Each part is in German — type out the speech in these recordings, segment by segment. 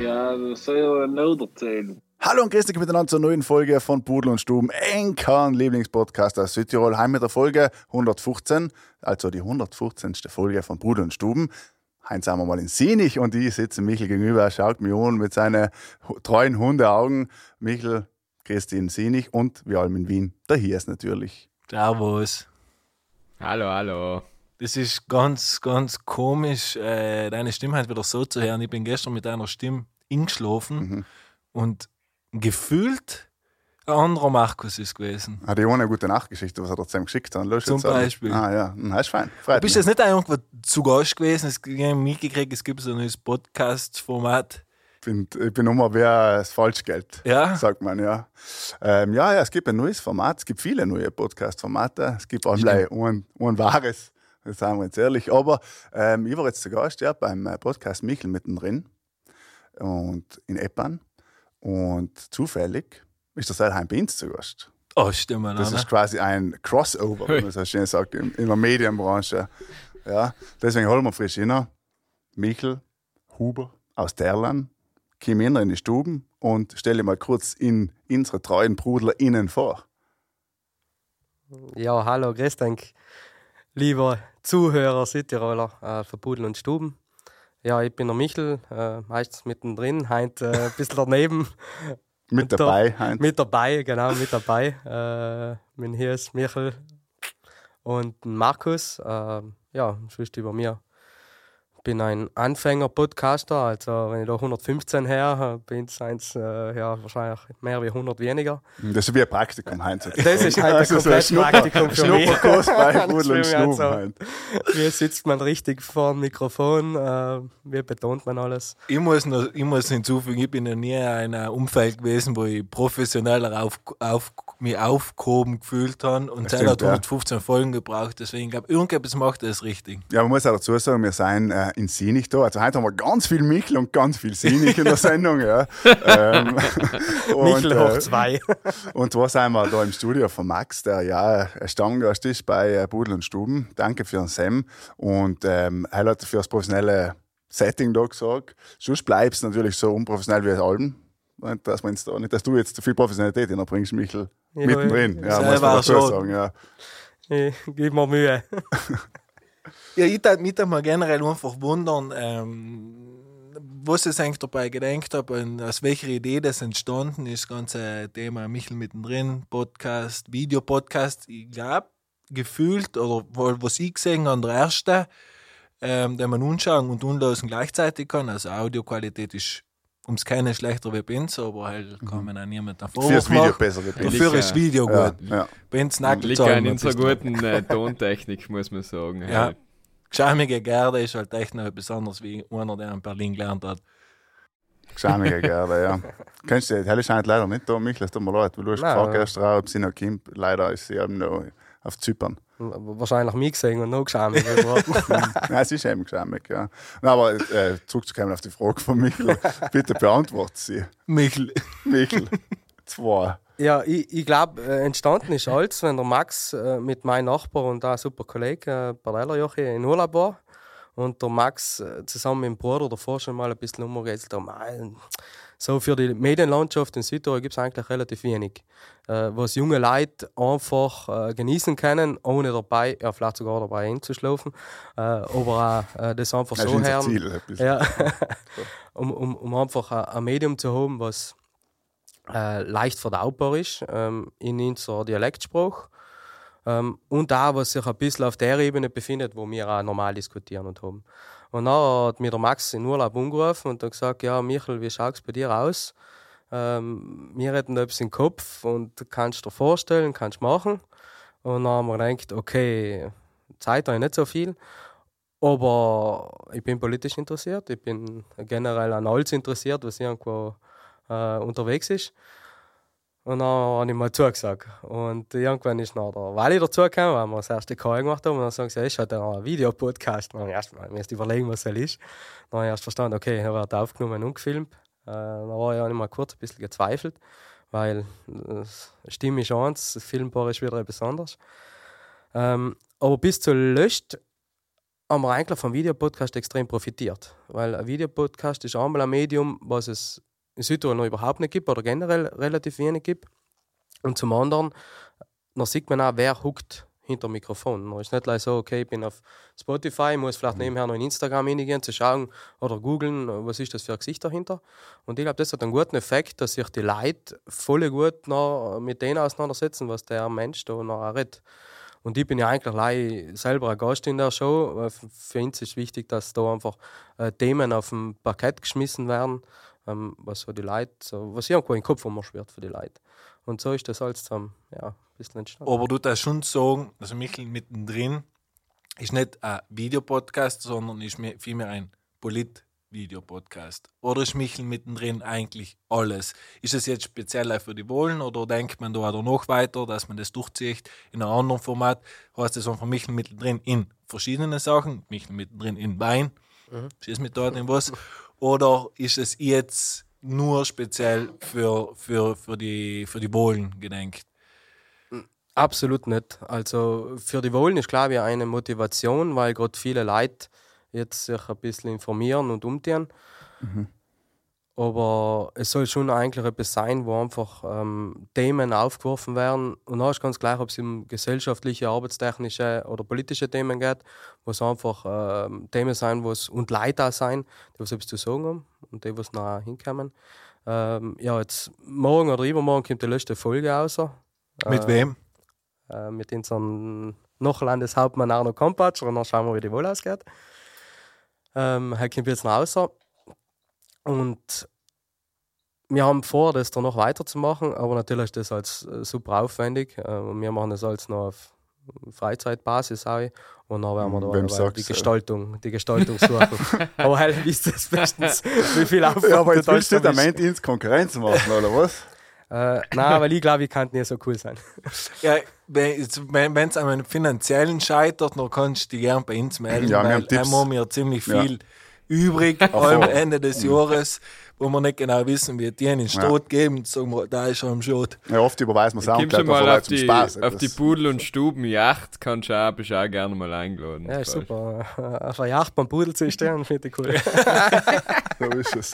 Ja, das soll ja noch erzählen. Hallo und grüß dich miteinander zur neuen Folge von Pudel und Stuben, Enkern Lieblingspodcast aus Südtirol. Heim mit der Folge 115, also die 115. Folge von Pudel und Stuben. Heinz sind wir mal in Sinich und ich sitze Michel gegenüber, er schaut mich an mit seinen treuen Hundeaugen. Michel, grüß dich in Sinich und wir allem in Wien. Der hier ist natürlich. Servus. Hallo, hallo. Das ist ganz, ganz komisch, äh, deine Stimme halt wieder so zu hören. Ich bin gestern mit deiner Stimme eingeschlafen Mhm. und gefühlt ein anderer Markus ist gewesen. Hat ich auch eine gute Nachtgeschichte, was er trotzdem geschickt hat. Los, Zum. Beispiel. Ah ja, Hm, ist fein. Du Freut bist mich. jetzt nicht irgendwo zu Gast gewesen, es mitgekriegt, es gibt so ein neues Podcast-Format. Ich bin, ich bin immer wer das Falschgeld. Ja? sagt man, ja. Ähm, ja, ja, es gibt ein neues Format, es gibt viele neue Podcast-Formate, es gibt online ein, ein wahres, das sagen wir jetzt ehrlich. Aber ähm, ich war jetzt zu Gast ja, beim äh, Podcast Michel mittendrin und in Eppan und zufällig ist der Seilheim bei uns zu Gast. Oh, stimmt. Das ist quasi ein Crossover, wie man so schön sagt, in, in der Medienbranche. Ja, deswegen holen wir frisch hin. Michel Huber aus Terlan, komm in die Stuben und stelle mal kurz in unsere treuen BrudlerInnen vor. Ja, hallo, grüß dich, lieber Zuhörer Südtiroler äh, von Pudel und Stuben. Ja, ich bin der Michel, äh, meistens mittendrin, heint äh, ein bisschen daneben. Mit dabei, Heinz. Mit dabei, genau, mit dabei. Äh, mein hier ist Michel und Markus. Äh, ja, sonst über mir. Ich bin ein Anfänger-Podcaster, also wenn ich da 115 her, bin ich eins, äh, ja, wahrscheinlich mehr wie 100 weniger. Das ist wie ein Praktikum, Heinz. Das ist halt ein Also so ein komplettes Schnupper- Praktikum für mich. Schnupperkurs bei Das Brudel und Stuben, also-. Wie sitzt man richtig vor dem Mikrofon? Äh, wie betont man alles? Ich muss, noch, ich muss hinzufügen, ich bin noch nie in einem Umfeld gewesen, wo ich professioneller auf, auf, mich aufgehoben gefühlt habe. Und hat stimmt, ja. 115 Folgen gebraucht. Deswegen ich glaube irgendetwas macht das richtig. Ja, man muss auch dazu sagen, wir sind äh, in Sinich da. Also heute haben wir ganz viel Michel und ganz viel Sinich in der Sendung. Ja. ähm, Michel hoch äh, zwei. Und zwar sind wir da im Studio von Max, der ja Stammgast ist bei äh, Pudel und Stuben. Danke für den Sam. Und ähm, er hat für das professionelle Setting da gesagt. Sonst bleibst du natürlich so unprofessionell wie das Alben. Und dass, man jetzt da, nicht, dass du jetzt zu viel Professionalität hineinbringst, Michel. Ja, mittendrin. Ja, muss man dazu sagen. Ja. Ich gebe mir Mühe. Ja, ich würde mich mal generell einfach wundern, ähm, was ich eigentlich dabei gedenkt habe und aus welcher Idee das entstanden ist, das ganze Thema Michel mittendrin, Podcast, Videopodcast. Ich glaube, gefühlt, oder was ich gesehen habe, der erste, ähm, den man anschauen und unlösen gleichzeitig kann. Also Audioqualität ist ums keine schlechter wie bei uns, aber halt kann man auch niemand davor Fürs Video besser wie Dafür Liga. ist Video Ja, gut. ja. Bei uns nackt Liegt an unserer guten äh, Tontechnik, muss man sagen. Ja. Geschämige Gerde ist halt echt noch etwas anderes wie einer, der in Berlin gelernt hat. Geschämige Gerda, ja. Kennst du, die Helle scheint leider nicht da, Michel, es tut mir leid, weil du hast gefragt ob sie noch kommt. Leider ist sie eben noch auf Zypern. Wahrscheinlich mich gesehen und noch geschämt. Nein, sie ist eben geschämig, ja. Nein, aber äh, zurückzukommen auf die Frage von Michel, bitte beantworte sie. Michel. Michel, zwei. ja, ich, ich glaube, äh, entstanden ist alles, wenn der Max äh, mit meinem Nachbar und auch super Kollege äh, Barella Jochi in Urlaub war. Und der Max äh, zusammen mit dem Bruder davor schon mal ein bisschen umgerätselt haben. «Ah, So für die Medienlandschaft in Südtirol gibt es eigentlich relativ wenig. Äh, was junge Leute einfach äh, genießen können, ohne dabei, ja, vielleicht sogar dabei einzuschlafen. Äh, aber auch äh, das einfach Das so bisschen. Ja. um, um, um einfach ein, Medium zu haben, was äh, leicht verdaubar ist ähm, in unserer Dialektsprache. Ähm, und auch, was sich ein bisschen auf der Ebene befindet, wo wir auch normal diskutieren und haben. Und dann hat mir der Max in Urlaub angerufen und hat gesagt: Ja, Michel, wie schaut es bei dir aus? Ähm, wir hätten etwas im Kopf und kannst dir vorstellen, kannst machen. Und dann haben wir gedacht: Okay, Zeit habe ich nicht so viel. Aber ich bin politisch interessiert, ich bin generell an alles interessiert, was irgendwo äh, unterwegs ist. Und dann habe ich mal zugesagt. Und irgendwann ist noch der Wally dazugekommen, weil wir das erste Call gemacht haben. Und dann sagen sie, ich hatte einen Videopodcast. Dann habe ich erst mal überlegen, was das ist. Dann habe ich erst verstanden, okay, er wird aufgenommen und gefilmt. Äh, dann war ich auch mal kurz ein bisschen gezweifelt, weil äh, Stimme ist eins, das Filmpaar ist wieder etwas anderes. Aber bis zuletzt haben wir eigentlich vom Videopodcast extrem profitiert. Weil ein Videopodcast ist einmal ein Medium, was es in Südtirol noch überhaupt nicht gibt oder generell relativ wenig gibt. Und zum anderen, dann sieht man auch, wer huckt hinter dem Mikrofon. Man ist nicht gleich so, okay, ich bin auf Spotify, muss vielleicht nebenher noch in Instagram hingehen, zu schauen oder googeln, was ist das für ein Gesicht dahinter. Und ich glaube, das hat einen guten Effekt, dass sich die Leute voll gut noch mit denen auseinandersetzen, was der Mensch da noch redet. Und ich bin ja eigentlich selber ein Gast in der Show. f- Für uns ist wichtig, dass da einfach äh, Themen auf dem Parkett geschmissen werden, ähm, was so die Leute, so, was irgendwo im Kopf umschwirrt für die Leute. Und so ist das alles zusammen, ja, ein bisschen entstanden. Aber du darfst schon sagen, also Michel mittendrin ist nicht ein Videopodcast, sondern ist mehr- vielmehr ein Polit-Videopodcast. Oder ist Michel mittendrin eigentlich alles? Ist es jetzt speziell für die Wahlen oder denkt man da noch weiter, dass man das durchzieht in einem anderen Format? Heißt es einfach Michel mittendrin in verschiedene Sachen, Michel mittendrin in Wein, schieß mit dort in was? Oder ist es jetzt nur speziell für, für, für, die, für die Wahlen gedenkt? Absolut nicht. Also für die Wohlen ist, glaube ich, eine Motivation, weil gerade viele Leute jetzt sich ein bisschen informieren und umtun. Aber es soll schon eigentlich etwas sein, wo einfach ähm, Themen aufgeworfen werden. Und dann ist ganz gleich, ob es um gesellschaftliche, arbeitstechnische oder politische Themen geht, wo es einfach ähm, Themen sein, wo es und Leute auch sein, die was etwas zu sagen haben und die was noch hinkommen. Ähm, ja, jetzt morgen oder übermorgen kommt die letzte Folge raus. Mit Äh, wem? äh, mit unserem noch Landeshauptmann Arno Kompatsch und dann schauen wir, wie die Wohl ausgeht. Ähm, er kommt jetzt nach Hause. Und wir haben vor, das dann noch weiterzumachen, aber natürlich ist das als äh, super aufwendig. Äh, und wir machen das als noch auf Freizeitbasis auch. Und dann werden wir da Wem aber sagst die? Gestaltung, die Gestaltung suchen. aber halt wisst ihr bestens, wie viel Aufwand Ja, aber jetzt willst du da. Ment ins Konkurrenz machen, oder was? Äh, nein, weil ich glaube, ich kann nicht so cool sein. Ja, wenn es an einem finanziellen scheitert, dann kannst du dich gern bei uns melden, Ja, wir weil haben Tipps. haben wir ziemlich Ja. Übrig am Ende des Jahres, wo wir nicht genau wissen, wie die einen Ja. Stot geben. Sagen wir, da ist schon am Schot. Ja, oft überweist man es auch Kommst du mal auf zum die, Spaß. auf die Pudel- und Stubenjacht, kannst du auch, bist auch gerne mal eingeladen. Ja, ist super. Auf einer Yacht beim Pudel zu stehen, finde ich cool. So ist es.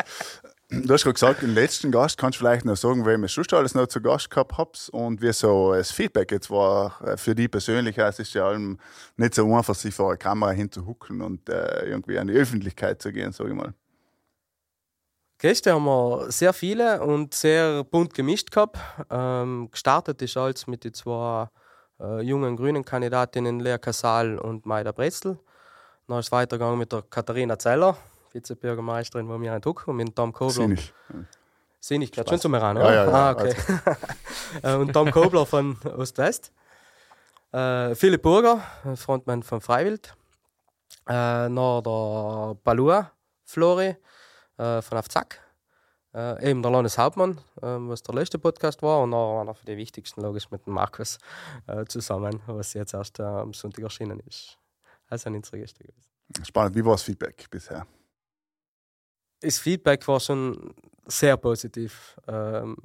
Du hast gerade gesagt, den letzten Gast kannst du vielleicht noch sagen, wem ihr sonst alles noch zu Gast gehabt habt und wie so das Feedback jetzt war äh, für dich persönlich. Es ist ja allem nicht so einfach, sich vor eine Kamera hinzuhucken und äh, irgendwie an die Öffentlichkeit zu gehen, sage ich mal. Gäste haben wir sehr viele und sehr bunt gemischt gehabt. Ähm, gestartet ist alles mit den zwei äh, jungen grünen Kandidatinnen Lea Casal und Maida Brezel. Dann ist es weitergegangen mit der Katharina Zeller, Vizebürgermeisterin, wo wir und mit Tom Kobler. Sinnig. Sind ich gerade schon zum Ja, oder? ja, ja, Ah, okay. Äh, und Tom Kobler von Ost-West. Äh, Philipp Burger, Frontmann von Freiwild. Äh, noch der Balua Flori äh, von Afzack. Äh, eben der Landeshauptmann, äh, was der letzte Podcast war. Und noch einer von den wichtigsten, logisch, mit dem Markus äh, zusammen, was jetzt erst äh, am Sonntag erschienen ist. Also ein Gäste gewesen. Spannend. Wie war das Feedback bisher? Das Feedback war schon sehr positiv. Ähm,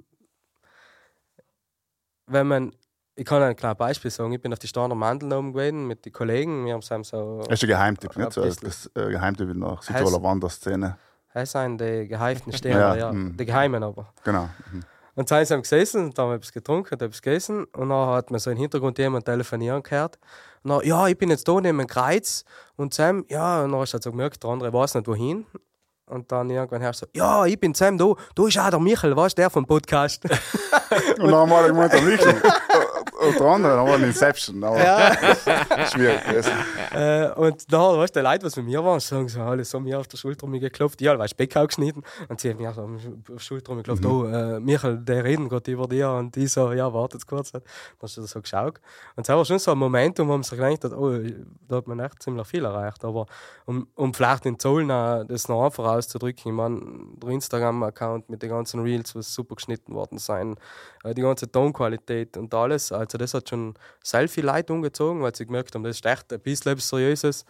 wenn man, ich kann ein kleines Beispiel sagen, ich bin auf die Standard Mandel oben gewesen mit den Kollegen, wir haben es so, Das ist ein Geheimtipp, nicht? So, das äh, Geheimtipp in der Südtiroler Wanderszene. das sind die geheimten Sterne, Ja, ja, mm. die geheimen aber. Genau. Mhm. Und dann sind wir gesessen, und da haben wir etwas getrunken, und etwas gegessen und dann hat man so im Hintergrund jemand telefonieren gehört. Und dann, ja, ich bin jetzt da neben dem Kreuz und Sam, ja, und dann hast du halt so gemerkt, der andere weiß nicht wohin. Und dann irgendwann hörst du so, ja, ich bin Sam, da, da ist auch der Michael, weißt du, der vom Podcast. Und dann haben wir gemeint, der Michel. unter anderem wir ein Inception, aber Ja. schwierig gewesen. äh, und da, weißt du, die Leute, was mit mir waren, sagen so, alle so mir auf der Schulter geklopft. Ja, weißt du, Beck auch geschnitten. Und sie haben mir so auf die Schulter geklopft, oh, äh, Michael, der reden geht über dir. Und ich so, ja, wartet kurz. Dann hast du das so geschaut. Und es war schon so ein Momentum, wo man sich gedacht hat, oh, da hat man echt ziemlich viel erreicht. Aber um, um vielleicht in Zollen auch das noch einfach auszudrücken, ich meine, der Instagram-Account mit den ganzen Reels, was super geschnitten worden sein, äh, die ganze Tonqualität und alles, also das hat schon sehr viel Leute umgezogen, weil sie gemerkt haben, das ist echt ein bisschen etwas Seriöses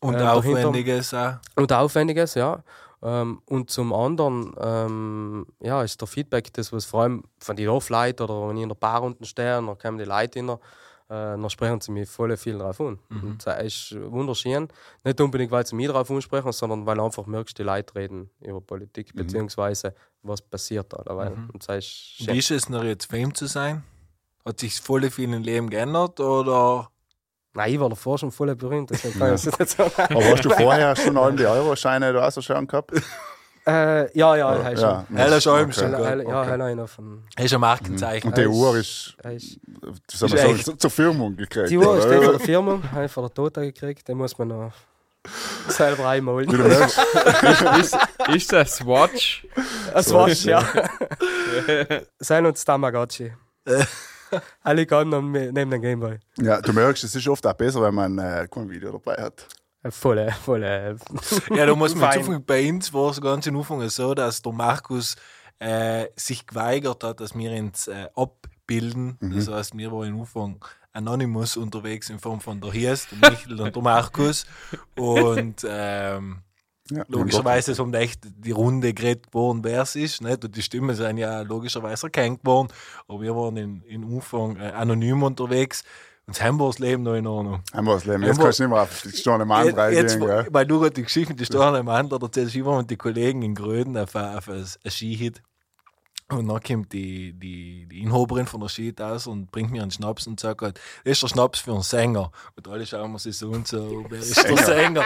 Und Äh, dahinter- aufwendiges auch. und Aufwendiges, ja. Ähm, und zum anderen, ähm, ja, ist der Feedback, das was vor allem von den Dorfleuten oder wenn ich in der Bar unten stehe, dann kommen die Leute hin, äh, dann sprechen sie mich voll viel drauf an. Und das ist wunderschön. Nicht unbedingt, weil sie mich drauf ansprechen, sondern weil einfach merkst, die Leute reden über Politik, beziehungsweise was passiert da. Dabei. Und das ist schön. Wie ist es noch jetzt Fame zu sein? Hat sich voll viel im Leben geändert oder? Nein, ich war davor schon voll berühmt, deswegen kann ich das. Aber hast du vorher schon all die Euroscheine da auch so schauen gehabt? äh, ja, ja, er ist Ja, schon. Heller schon okay. im schon. Heller- Heller- Ja, okay. Heller einer von. Das ist ein Markenzeichen. Und die Uhr ist, er ist man Ist sagen, echt. zur- Firmung gekriegt. Die Uhr ist die von der Firma, habe ich von der Tota gekriegt. Den muss man noch selber einmalen. Wie du merkst, ist, ist das Swatch? Das war's, ja. Sein und das Tamagotchi. Alle Gaben neben dem Gameboy. ja, du merkst, es ist oft auch besser, wenn man äh, kein Video dabei hat. Äh, Voll, voll. äh, Ja, da muss man Fein. zufügen, bei uns war es ganz am Anfang so, dass der Markus äh, sich geweigert hat, dass wir uns äh, abbilden. Mhm. Das heißt, wir waren am Anfang Anonymous unterwegs in Form von der Hies, der Michael und der Markus. Und ähm, Ja, logischerweise ist um echt die Runde geredet geworden, wer es ist. Nicht? Und die Stimmen sind ja logischerweise erkannt worden. Aber wir waren in, in Umfang äh, anonym unterwegs. Und haben wir das Leben noch in Ordnung. Haben wir das Leben. Jetzt kannst du nicht mehr auf die Stunde Mann reingehen. weil du gerade die Geschichte, die Sterne im Handel erzählst, ich war mit den Kollegen in Gröden auf, auf ein ein Skihit. Und dann kommt die, die, die Inhaberin von der Skihit aus und bringt mir einen Schnaps und sagt halt, das ist der Schnaps für einen Sänger. Und alle schauen wir sich so und so, wer ist der Sänger?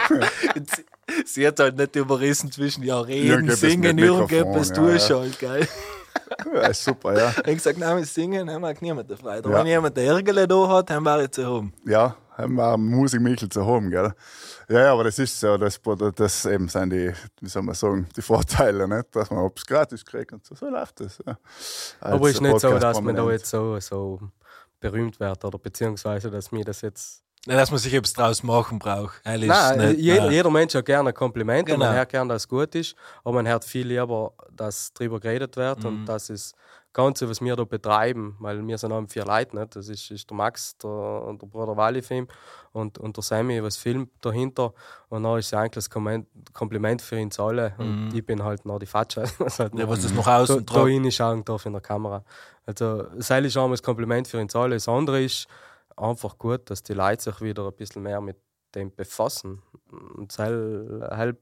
Sie, sie hat halt nicht überrissen zwischen ja, reden, singen, irgendetwas ja, tust ja. halt, geil. Ja, super, ja. Ich gesagt, nein, wir singen, haben wir niemand frei. Ja. Wenn jemand der Ärgerle da hat, haben wir jetzt herum. Ja, wir Musik Michel zu haben, gell? Ja, ja, aber das ist so, das, das eben sind die, wie soll man sagen, die Vorteile, nicht? Dass man es gratis kriegt und so, so läuft das. Ja. Aber Als ist nicht so, dass man da prominent. jetzt so, so berühmt wird oder beziehungsweise, dass mir das jetzt. Nein, dass man sich etwas draus machen braucht. Ehrlich, Nein, nicht, jeder, nein. jeder Mensch hat gerne ein Kompliment und Genau. man hört gerne, dass es gut ist, aber man hört viel lieber, dass darüber geredet wird Mhm. und das ist Ganze, was wir da betreiben, weil wir sind haben vier Leute, nicht? das ist, ist der Max, der, der Bruder Wally Film und, und der Sammy, was filmt dahinter und dann ist es eigentlich das Kompliment für uns alle und ich bin halt noch die Fatsche, was halt Mhm. Ja, noch was das noch da, außen da drauf. reinschauen darf in der Kamera. Also, das eine ist einmal das Kompliment für uns alle. Das andere ist einfach gut, dass die Leute sich wieder ein bisschen mehr mit dem befassen. Und halt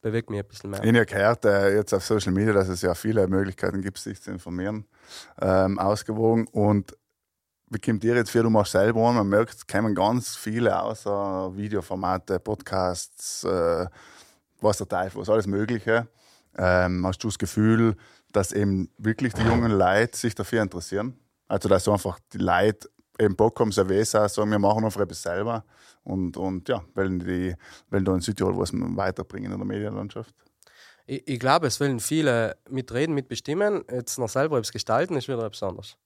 bewegt mich ein bisschen mehr. Ich habe gehört, äh, jetzt auf Social Media, dass es ja viele Möglichkeiten gibt, sich zu informieren, ähm, ausgewogen. Und wie kommt ihr jetzt für, du machst selber an, man merkt, es kommen ganz viele außer Videoformate, Podcasts, äh, was der Teufel, was alles Mögliche. Ähm, hast du das Gefühl, dass eben wirklich die jungen Leute sich dafür interessieren? Also, dass so einfach die Leute eben Bock haben, auch, sagen, wir machen einfach etwas selber und, und ja, wollen, die, wollen da in Südtirol was weiterbringen in der Medienlandschaft. Ich, ich glaube, es wollen viele mitreden, mitbestimmen. Jetzt noch selber etwas gestalten, ist wieder etwas anderes.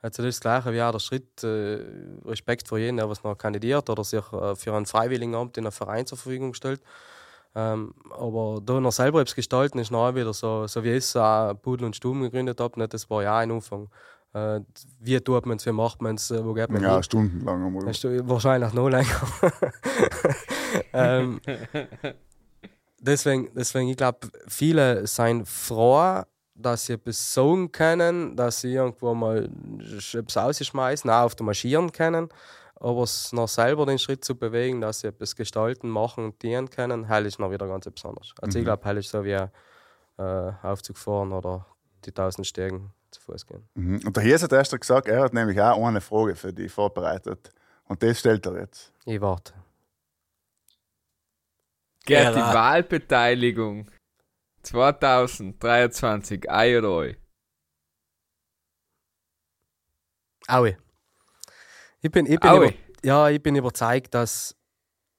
Also das ist das Gleiche wie auch der Schritt, äh, Respekt vor jedem, der was noch kandidiert oder sich äh, für ein Freiwilligenamt in einen Verein zur Verfügung stellt. Ähm, aber da noch selber etwas gestalten ist noch wieder so, so wie ich es auch Pudel und Stuben gegründet habe. Nicht? Das war ja auch ein Anfang. Äh, wie tut man es, wie macht man es, wo geht man Ja, hin? stundenlang ist wahrscheinlich noch länger. ähm, deswegen, deswegen, ich glaube, viele sind froh, dass sie etwas sagen können, dass sie irgendwo mal etwas rausschmeißen, auch auf der Marschieren können. Aber es noch selber den Schritt zu bewegen, dass sie etwas gestalten, machen und dienen können, hell ist noch wieder ganz etwas anderes. Also ich glaube, hell ist so wie äh, Aufzug fahren oder die tausend Stegen zu Fuß gehen. Mhm. Und der Hies hat erst gesagt, er hat nämlich auch eine Frage für dich vorbereitet. Und das stellt er jetzt. Ich warte. Geht die. Wahlbeteiligung 2023 Euro. Aue. Ich bin, ich bin, Aue. über, ja, ich bin überzeugt, dass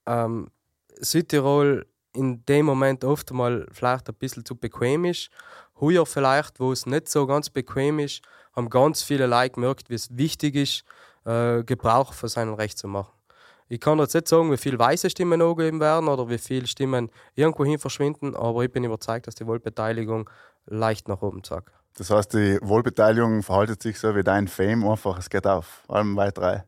ähm, Südtirol in dem Moment oft mal vielleicht ein bisschen zu bequem ist. Heuer vielleicht, wo es nicht so ganz bequem ist, haben ganz viele Leute gemerkt, wie es wichtig ist, äh, Gebrauch von seinem Recht zu machen. Ich kann jetzt nicht sagen, wie viele weiße Stimmen angegeben werden oder wie viele Stimmen irgendwohin verschwinden, aber ich bin überzeugt, dass die Wahlbeteiligung leicht nach oben zeigt. Das heißt, die Wohlbeteiligung verhaltet sich so wie dein Fame einfach, es geht auf. Allem weit drei.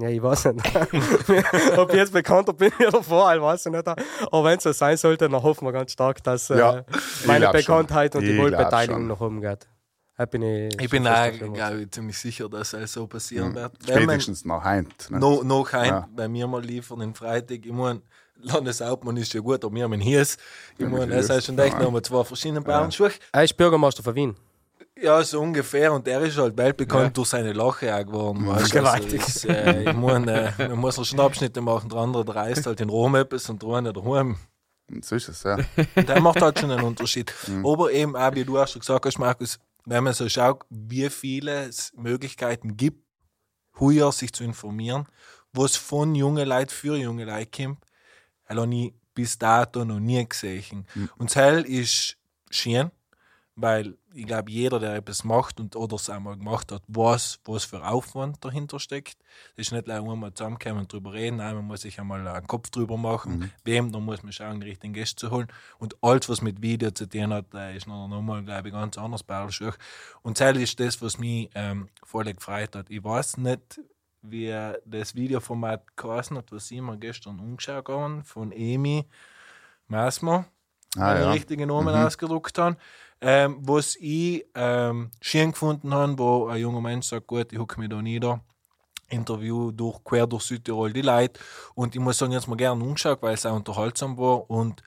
Ja, ich weiß nicht. Ob ich jetzt bekannter bin davor, ich weiß ich nicht. Aber wenn es so sein sollte, dann hoffen wir ganz stark, dass äh, Ja, meine glaub schon. Bekanntheit und Ich die glaub Wahlbeteiligung schon. nach oben geht. Bin ich, Ich bin auch, glaube ich, ziemlich sicher, dass es so passieren Mhm. wird. Man Spätestens nach Heint. Ne? noch, noch ein Ja. bei mir mal liefern in Freitag. Ich meine, Landeshauptmann ist ja gut, aber wir haben ihn hier. Ich meine, es ist schon echt ja. noch mal zwei verschiedene Bauernschuhe. Er ist Bürgermeister von Wien. Ja, so ungefähr. Und er ist halt weltbekannt durch seine Lache auch geworden. Weißt, du. Gewaltig. Also, ist, äh, ich meine, äh, man muss so Schnappschnitte machen, der andere der reist halt in Rom etwas und der eine daheim. So ist es, ja. Und der macht halt schon einen Unterschied. Aber eben, auch wie du auch schon gesagt hast, Markus, wenn man so schaut, wie viele es Möglichkeiten gibt, heuer sich zu informieren, was von jungen Leuten für junge Leute kommt, habe ich bis dato noch nie gesehen. Und das ist schön, weil ich glaube, jeder, der etwas macht und oder es einmal gemacht hat, weiß, was für Aufwand dahinter steckt. Das ist nicht gleich einmal zusammenkommen und drüber reden, nein, man muss sich einmal einen Kopf drüber machen, wem, da muss man schauen, die richtigen Gäste zu holen. Und alles, was mit Video zu tun hat, äh, ist noch nochmal, glaube ich, ganz anders bei. Und das ist das, was mich ähm, voll gefreut hat. Ich weiß nicht, wie das Videoformat geheißen hat, was ich mir gestern umgeschaut habe, von Emi Masmo Ah, den ja. richtigen Namen Mhm. ausgedruckt haben. Ähm, was ich ähm, schön gefunden habe, wo ein junger Mensch sagt, gut, ich hocke mich da nieder, Interview durch, quer durch Südtirol die Leute und ich muss sagen, jetzt mal gerne umgeschaut, weil es auch unterhaltsam war und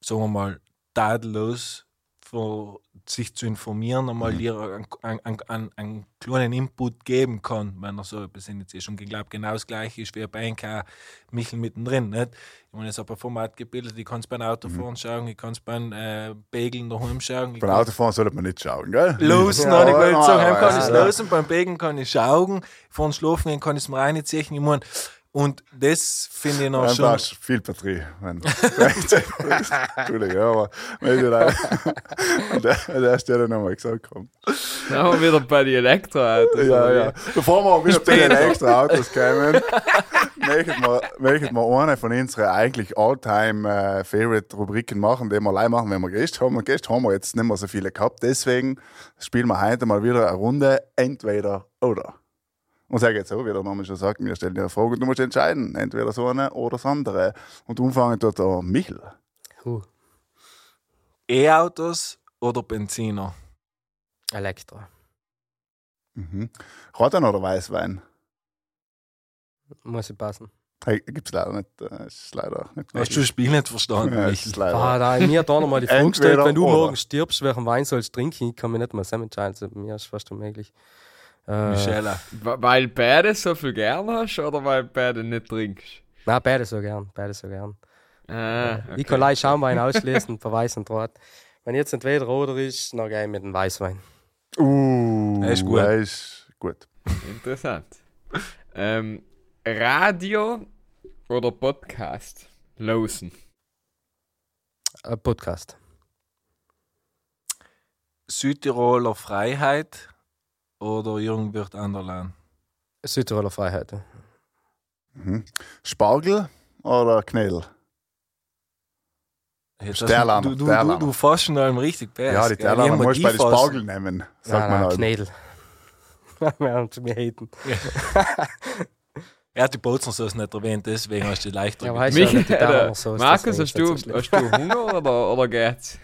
sagen wir mal, tadellos für sich zu informieren, einmal Mhm. dir einen, einen, einen, einen kleinen Input geben kann, wenn er so etwas initiiert. Und ich glaube, genau das Gleiche ist wie bei NK Michel mittendrin. Nicht? Ich meine, jetzt habe ein Format gebildet, ich kann es beim Autofahren schauen, ich kann es beim äh, Begeln daheim schauen. ich Beim Autofahren sollte man nicht schauen, gell? Losen, Ja, ich wollte sagen, kann ich es losen, beim Begen kann ich schauen, vor dem Schlafen gehen kann ich es mir reinziehen. Ich meine, und das finde ich noch Dann schon. du viel Batterie. Wenn Entschuldige, aber wenn ich da an der, an der Stelle nochmal gesagt habe. Dann haben wir wieder bei den Elektroautos. Ja, ja. Bevor wir wieder bei den Elektroautos kommen, möchten wir, möchten wir eine von unseren eigentlich All-Time-Favorite-Rubriken machen, die wir allein machen, wenn wir Gäste haben. Und Gäste haben wir jetzt nicht mehr so viele gehabt. Deswegen spielen wir heute mal wieder eine Runde Entweder oder. Und sage jetzt so, wie der Name schon sagt, wir stellen dir eine Frage und du musst entscheiden. Entweder das eine oder das andere. Und umfangen tut der Michel. Huh, E-Autos oder Benziner? Elektro. Mhm. Roten oder Weißwein? Muss ich passen. Hey, gibt's leider nicht. äh, Ist leider nicht Hast du das. Spiel nicht verstanden, Ja, ist leider. Ah, da mir da nochmal die Frage gestellt, wenn du oder. morgen stirbst, welchen Wein sollst du trinken? Ich kann mich nicht mal selber entscheiden. Also, mir ist fast unmöglich. Äh, Michelle. Weil beide so viel gern hast oder weil beide nicht trinkst? Nein, beide so gern. Beide so gern. Ah, Ich kann leicht Schaumwein ausschließen, und Rot. Wenn jetzt entweder oder ist, dann gehe ich mit dem Weißwein. Uh, Er ist gut. Er ist gut. Interessant. Ähm, Radio oder Podcast? Losen. Ein Podcast. Südtiroler Freiheit oder Jürgen wird Anderlan? Südtiroler Freiheit. ja. Mhm. Spargel oder Knädel? Jetzt Sterlaner, Du, du, du, Sterlaner. du fährst schon allem richtig best. Ja, die Irgendwann muss bei den. Spargel nehmen, sagt Nein, man halt. Knädel. Wir haben zu mir haten. Er hat die Bolzensauce nicht erwähnt, deswegen hast du die leichter Ja, du, Michael, Markus, hast du, hast du Hunger oder, oder geht's?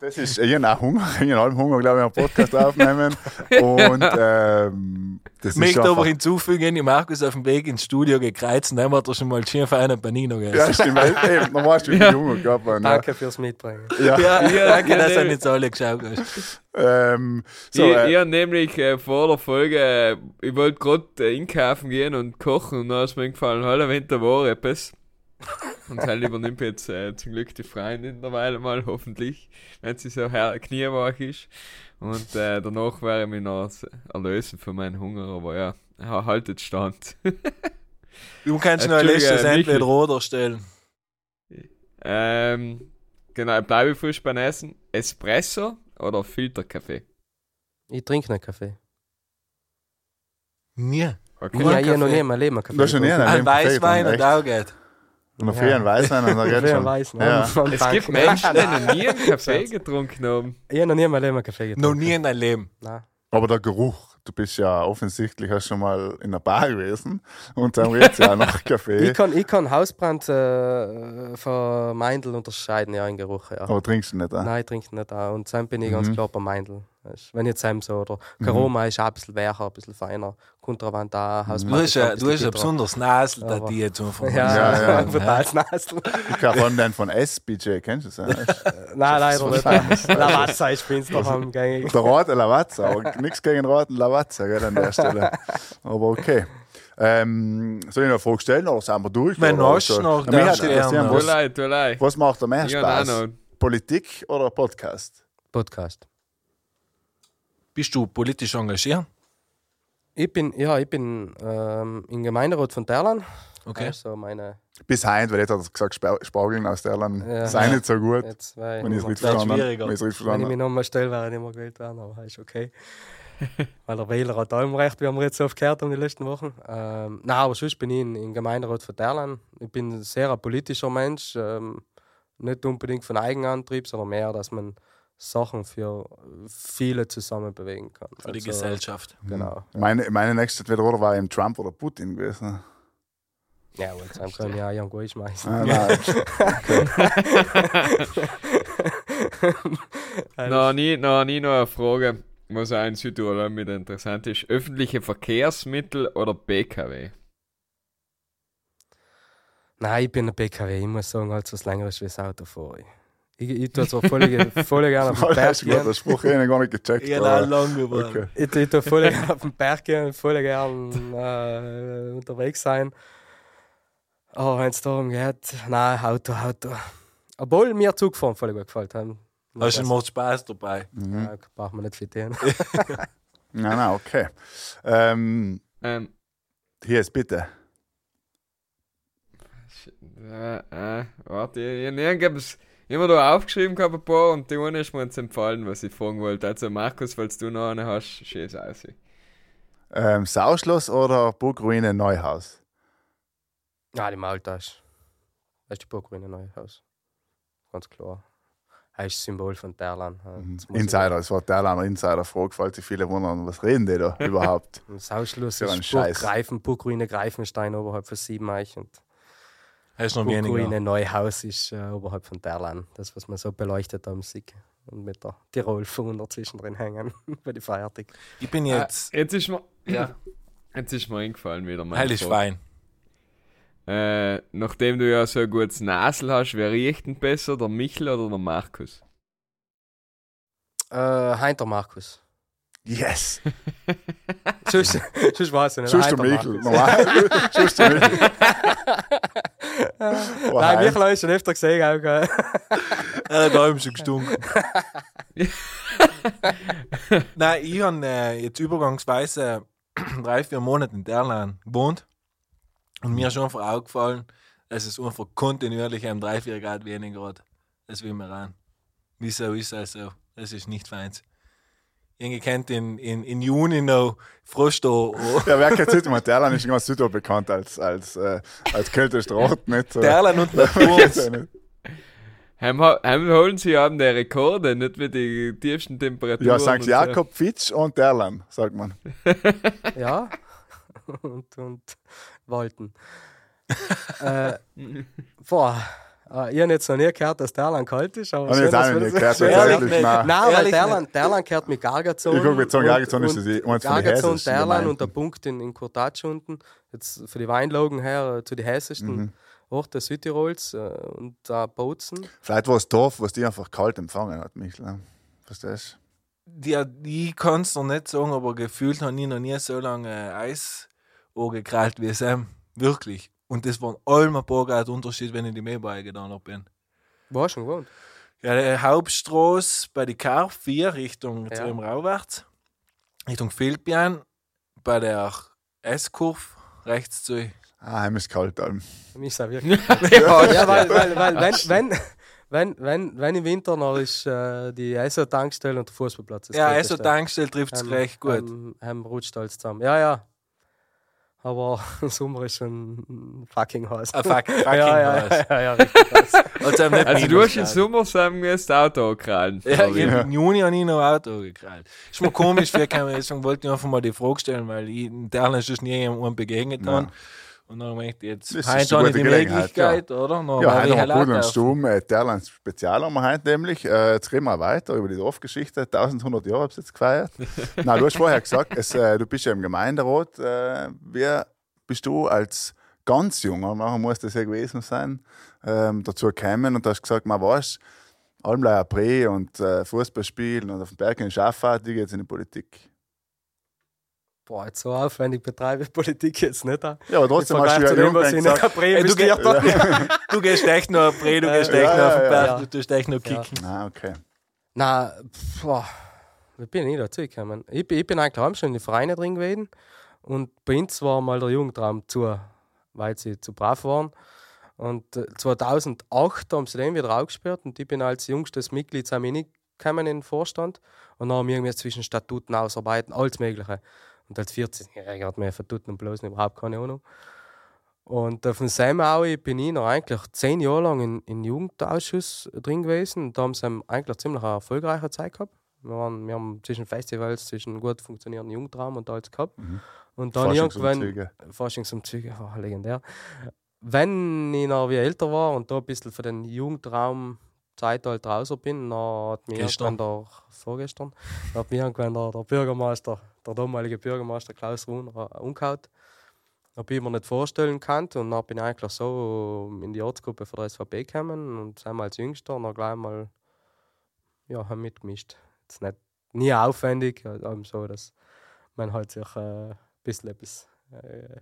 Das ist, ich habe auch Hunger, ich habe Hunger, glaube ich, einen Podcast aufnehmen. Und ähm, das Ich möchte aber hinzufügen, die Markus auf dem Weg ins Studio gekreuzt und dann hat er schon mal schön für einen Panino gegessen. Ja, stimmt. Eben, dann weißt du, wie viel Hunger gehabt haben. Ja. Danke fürs Mitbringen. Ja. Ja, Ja, danke, dass genau. er nicht so alle geschaut hast. Ähm, so, ich, äh, ich hab nämlich äh, vor der Folge, äh, ich wollte gerade äh, einkaufen gehen und kochen und dann ist mir gefallen, hallo, wenn da war etwas. Und halt übernimmt jetzt äh, zum Glück die Freundin derweil mal, hoffentlich, wenn sie so kniewach ist. Und äh, danach werde ich mich noch erlösen von meinem Hunger, aber ja, ha- haltet stand. Du kannst noch ein letztes entweder oder stellen. ähm, genau, bleibe ich frisch beim Essen. Espresso oder Filterkaffee? Ich trinke nicht Kaffee. Nie. Okay. Ja, ich habe noch nie in meinem Leben einen Kaffee Du hast schon nie einen Ein Weißwein und auch geht. Und noch früher ein Weißwein und dann am du. Weißen. Ja. Es Bank. gibt Menschen, die noch nie einen Kaffee getrunken haben. Ich habe noch nie in meinem Leben einen Kaffee getrunken. Noch nie in deinem Leben. Nein. Aber der Geruch, du bist ja offensichtlich hast schon mal in einer Bar gewesen und dann du ja nach Kaffee. Ich kann, ich kann Hausbrand äh, von Meindl unterscheiden, ja, in Geruch. Ja. Aber trinkst du nicht, ah? Nein, ich trinke nicht auch. Und dann bin ich ganz Mhm. klar bei Meindl. Weisst, Wenn jetzt heim so, oder Karoma ist auch ein bisschen weicher, ein bisschen feiner. Kontravant da, Hausbrand. Du hast ja, ein du hast bitterer. besonders Nasel, Aber- da die zum Ja, Ja, ja, ja. total Nasel. Ich kann von den von SBJ, kennst du das? ja? Nein, leider nicht. Lavazza ist bin noch am gängig. Der rote Lavazza, aber nichts gegen den roten Lavazza gell, an der Stelle. Aber okay. Ähm, soll ich noch eine Frage stellen oder sind wir durch? Wenn du hast noch, mich hat. Du was, leid, du leid. was macht am Ich auch Spaß? noch. Politik oder Podcast? Podcast. Bist du politisch engagiert? Ich bin, ja, ich bin ähm, im Gemeinderat von Terlan. Okay. Also meine, Bis heint, weil jetzt hat er gesagt, Spa- Spargeln aus Derland Ja. sei nicht so gut. jetzt zwei, Wenn ich es richtig verstanden habe. Wenn ich mich nochmal stelle, werde ich nicht mehr gewählt werden, aber ist okay. Weil der Wähler hat allem recht, wie haben wir jetzt so oft gehört um die letzten Wochen. Ähm, nein, aber sonst bin ich im im Gemeinderat von Terlan. Ich bin ein sehr ein politischer Mensch. Ähm, nicht unbedingt von Eigenantrieb, sondern mehr, dass man Sachen für viele zusammen bewegen kann. Für die Also, Gesellschaft. Genau. Meine, meine nächste Entweder-Oder war eben Trump oder Putin gewesen. Ja, und dann können wir auch irgendwo schmeißen. Ah, nein. Noch nie, noch nie noch eine Frage, was auch in Südtirol mit interessant ist. Öffentliche Verkehrsmittel oder PKW? Nein, ich bin ein PKW. Ich muss sagen, als was länger ist wie das Auto fahre. Ich, ich tue zwar voll, voll gerne auf den Voll Berg hast du gut, gehen. der Spruch habe ich gar nicht gecheckt. Ich habe aber- auch lang geworden. Okay. Ich, ich tue voll gerne auf den Berg gehen, voll gerne äh, unterwegs sein. Aber wenn es darum geht, nein, Auto, Auto. Obwohl mir Zugfahren voll gut gefällt. haben. Also macht Spaß dabei. Mhm. Ja, braucht man nicht viel tun. Nein, nein, okay. Ähm, Ähm, hier ist bitte. äh, äh, warte, ich, ich, ich hab's immer da aufgeschrieben gehabt ein paar und die eine ist mir jetzt empfallen, was ich fragen wollte. Also Markus, falls du noch eine hast, schieß aus. Ähm, Sauschloss oder Burgruine Neuhaus? Ja, die Maltas. Das ist die Burgruine Neuhaus. Ganz klar. Er ist das Symbol von Terlan. Mhm. das Insider, das war der eine Insider-Frage, falls sich viele wundern, was reden die da überhaupt? Das einen ist Scheiß. Burggreifen, Burgruine Greifenstein oberhalb von Siebenreich und Hast noch Burgruine weniger. Neuhaus ist äh, oberhalb von Terlan. Das, was man so beleuchtet am Sieg. Und mit der Tirol-Funder zwischendrin hängen. Bei die Feiertag. Ich bin Jetzt, jetzt äh, jetzt ist mir, Ja. jetzt ist mir eingefallen wieder. meine heilig. Schwein. Äh, nachdem du ja so ein gutes Nasel hast, wer riecht denn besser, der Michel oder der Markus? Äh, Heinter Markus. Yes! Sonst, sonst weiß ich nicht. Schuss der Michel. Schuss der Michel. Oh, Nein, habe ich schon öfter gesehen. Auch, gell? Äh, da haben schon gestunken. Nein, ich habe äh, jetzt übergangsweise drei, vier Monate in Erlangen gewohnt. Und mir ist schon einfach aufgefallen, dass es einfach kontinuierlich um drei, vier Grad weniger hat. Das will mir ran. Wieso ist das so? Das ist nicht feins. Irgendwie kennt in, in, in Juni noch Frost da. Ja, wer kennt Südtirol? Derlan ist ganz Südtirol bekannt als, als, äh, als kältester Ort, nicht? So. Erlangen und Natur. nicht? Heim, holen sie haben die Rekorde, nicht wie die tiefsten Temperaturen. Ja, St. so. Jakob, Fitsch und Derlan, sagt man. Ja. und, und Walten. äh, boah. Äh, Ich habe jetzt noch nie gehört, dass Terlan kalt ist. Aber Habe ich jetzt schön, auch noch das- gehört, Ehrlich tatsächlich. nicht. Nein. Nein, weil Terlan, Terlan gehört mit Gargazon. Ich guck, mit so einem und- Gargazon ist und das eins von Gargazon, und der Punkt in, in Kurtatsch unten. Jetzt für die Weinlagen her äh, zu den hässlichsten Mhm. Orten Südtirols äh, und da Bozen. Vielleicht war es Dorf, was die einfach kalt empfangen hat, Michel. ne? Verstehst Die, ich kann es noch nicht sagen, aber gefühlt habe ich noch nie so lange äh, Eis angekrallt wie Sam. Wirklich. Und das waren allem ein paar Grad Unterschied, wenn ich die Mähbeuge getan habe. bin. Wo hast du schon gewohnt? Ja, die Hauptstraße bei die Karf 4 Richtung Ja. ja. Rauwärts, Richtung Feldbian, bei der S-Kurve, rechts zu. Ah, heim ist kalt. Mich ist auch wirklich. ja, ja, weil, weil, weil wenn, wenn, wenn, wenn, wenn im Winter noch ist äh, die ESO-Tankstelle und der Fußballplatz. das ja Dritteste. also Tankstelle trifft es recht gut. Ähm, ähm, rutscht alles zusammen. Ja, ja. Aber im Sommer ist schon fucking heiß. Ah, fuck, fucking ja, ja, heiß. ja, ja, richtig heiß. Also, haben Also du hast im. Sommer sagen wir das Auto krallen. Ja, ich hab im Juni habe ich noch ein Auto gekrallt. Ist mir komisch, wir kann, deswegen wollte ich einfach mal die Frage stellen, weil ich in Terlen ist nie jemandem begegnet Ja. habe. Und dann möchte ich jetzt, Das ist heute habe ich die Möglichkeit, oder? Dann Ja, heute ich haben wir gut und stumm. Äh, Terland Spezial haben wir heute nämlich. Äh, jetzt reden wir weiter über die Dorfgeschichte. 1100 Jahre habt ihr jetzt gefeiert. Nein, du hast vorher gesagt, es, äh, du bist ja im Gemeinderat. Äh, wer bist du als ganz junger, nachher muss das ja gewesen sein, ähm, dazu gekommen und hast gesagt, man weiß, Almleier Prä und äh, Fußball spielen und auf dem Berg in Schafahrt, die geht in die Politik. Boah, jetzt so aufwendig betreibe ich Politik jetzt nicht. auch. Ja, aber trotzdem hast du ja dem, was ich in gesagt, der Bremen Ey, du studiert habe. Du gehst echt noch auf Pre, du gehst echt Ja, noch auf den ja, Berg, ja. du tust echt Ja. kicken. Ah, okay. Pff, boah, wie bin ich dazu gekommen? Ich, bin- ich bin eigentlich auch schon in den Vereinen drin gewesen und bei uns war mal der Jugendraum zu, weil sie zu brav waren. Und äh, 2008 haben sie den wieder aufgesperrt und ich bin als jüngstes Mitglied nicht gekommen in den Vorstand und dann haben wir irgendwie zwischen Statuten ausarbeiten, alles Mögliche. Und als 14-Jähriger hat mir Statuten und bloß überhaupt keine Ahnung. Und äh, von Sam Aui bin ich noch eigentlich zehn Jahre lang in, in Jugendausschuss drin gewesen. Und da haben sie eigentlich ziemlich eine erfolgreiche Zeit gehabt. Wir, waren, wir haben zwischen Festivals, zwischen gut funktionierenden Jugendraum und alles gehabt. Und dann irgendwann. Forschungsumzüge. War legendär. Wenn ich noch wie älter war und da ein bisschen für den Jugendraum Zeitalter raus bin, dann hat mir irgendwann der, vorgestern, hat mir irgendwann der, der Bürgermeister, der damalige Bürgermeister Klaus Ruhner umgehauen. Habe ich mir nicht vorstellen können und dann bin ich eigentlich so in die Ortsgruppe für der SVP gekommen und sind als Jüngster und dann gleich mal ja, haben mitgemischt. Jetzt nicht, nie aufwendig, aber so, dass man halt sich äh, ein bisschen etwas äh,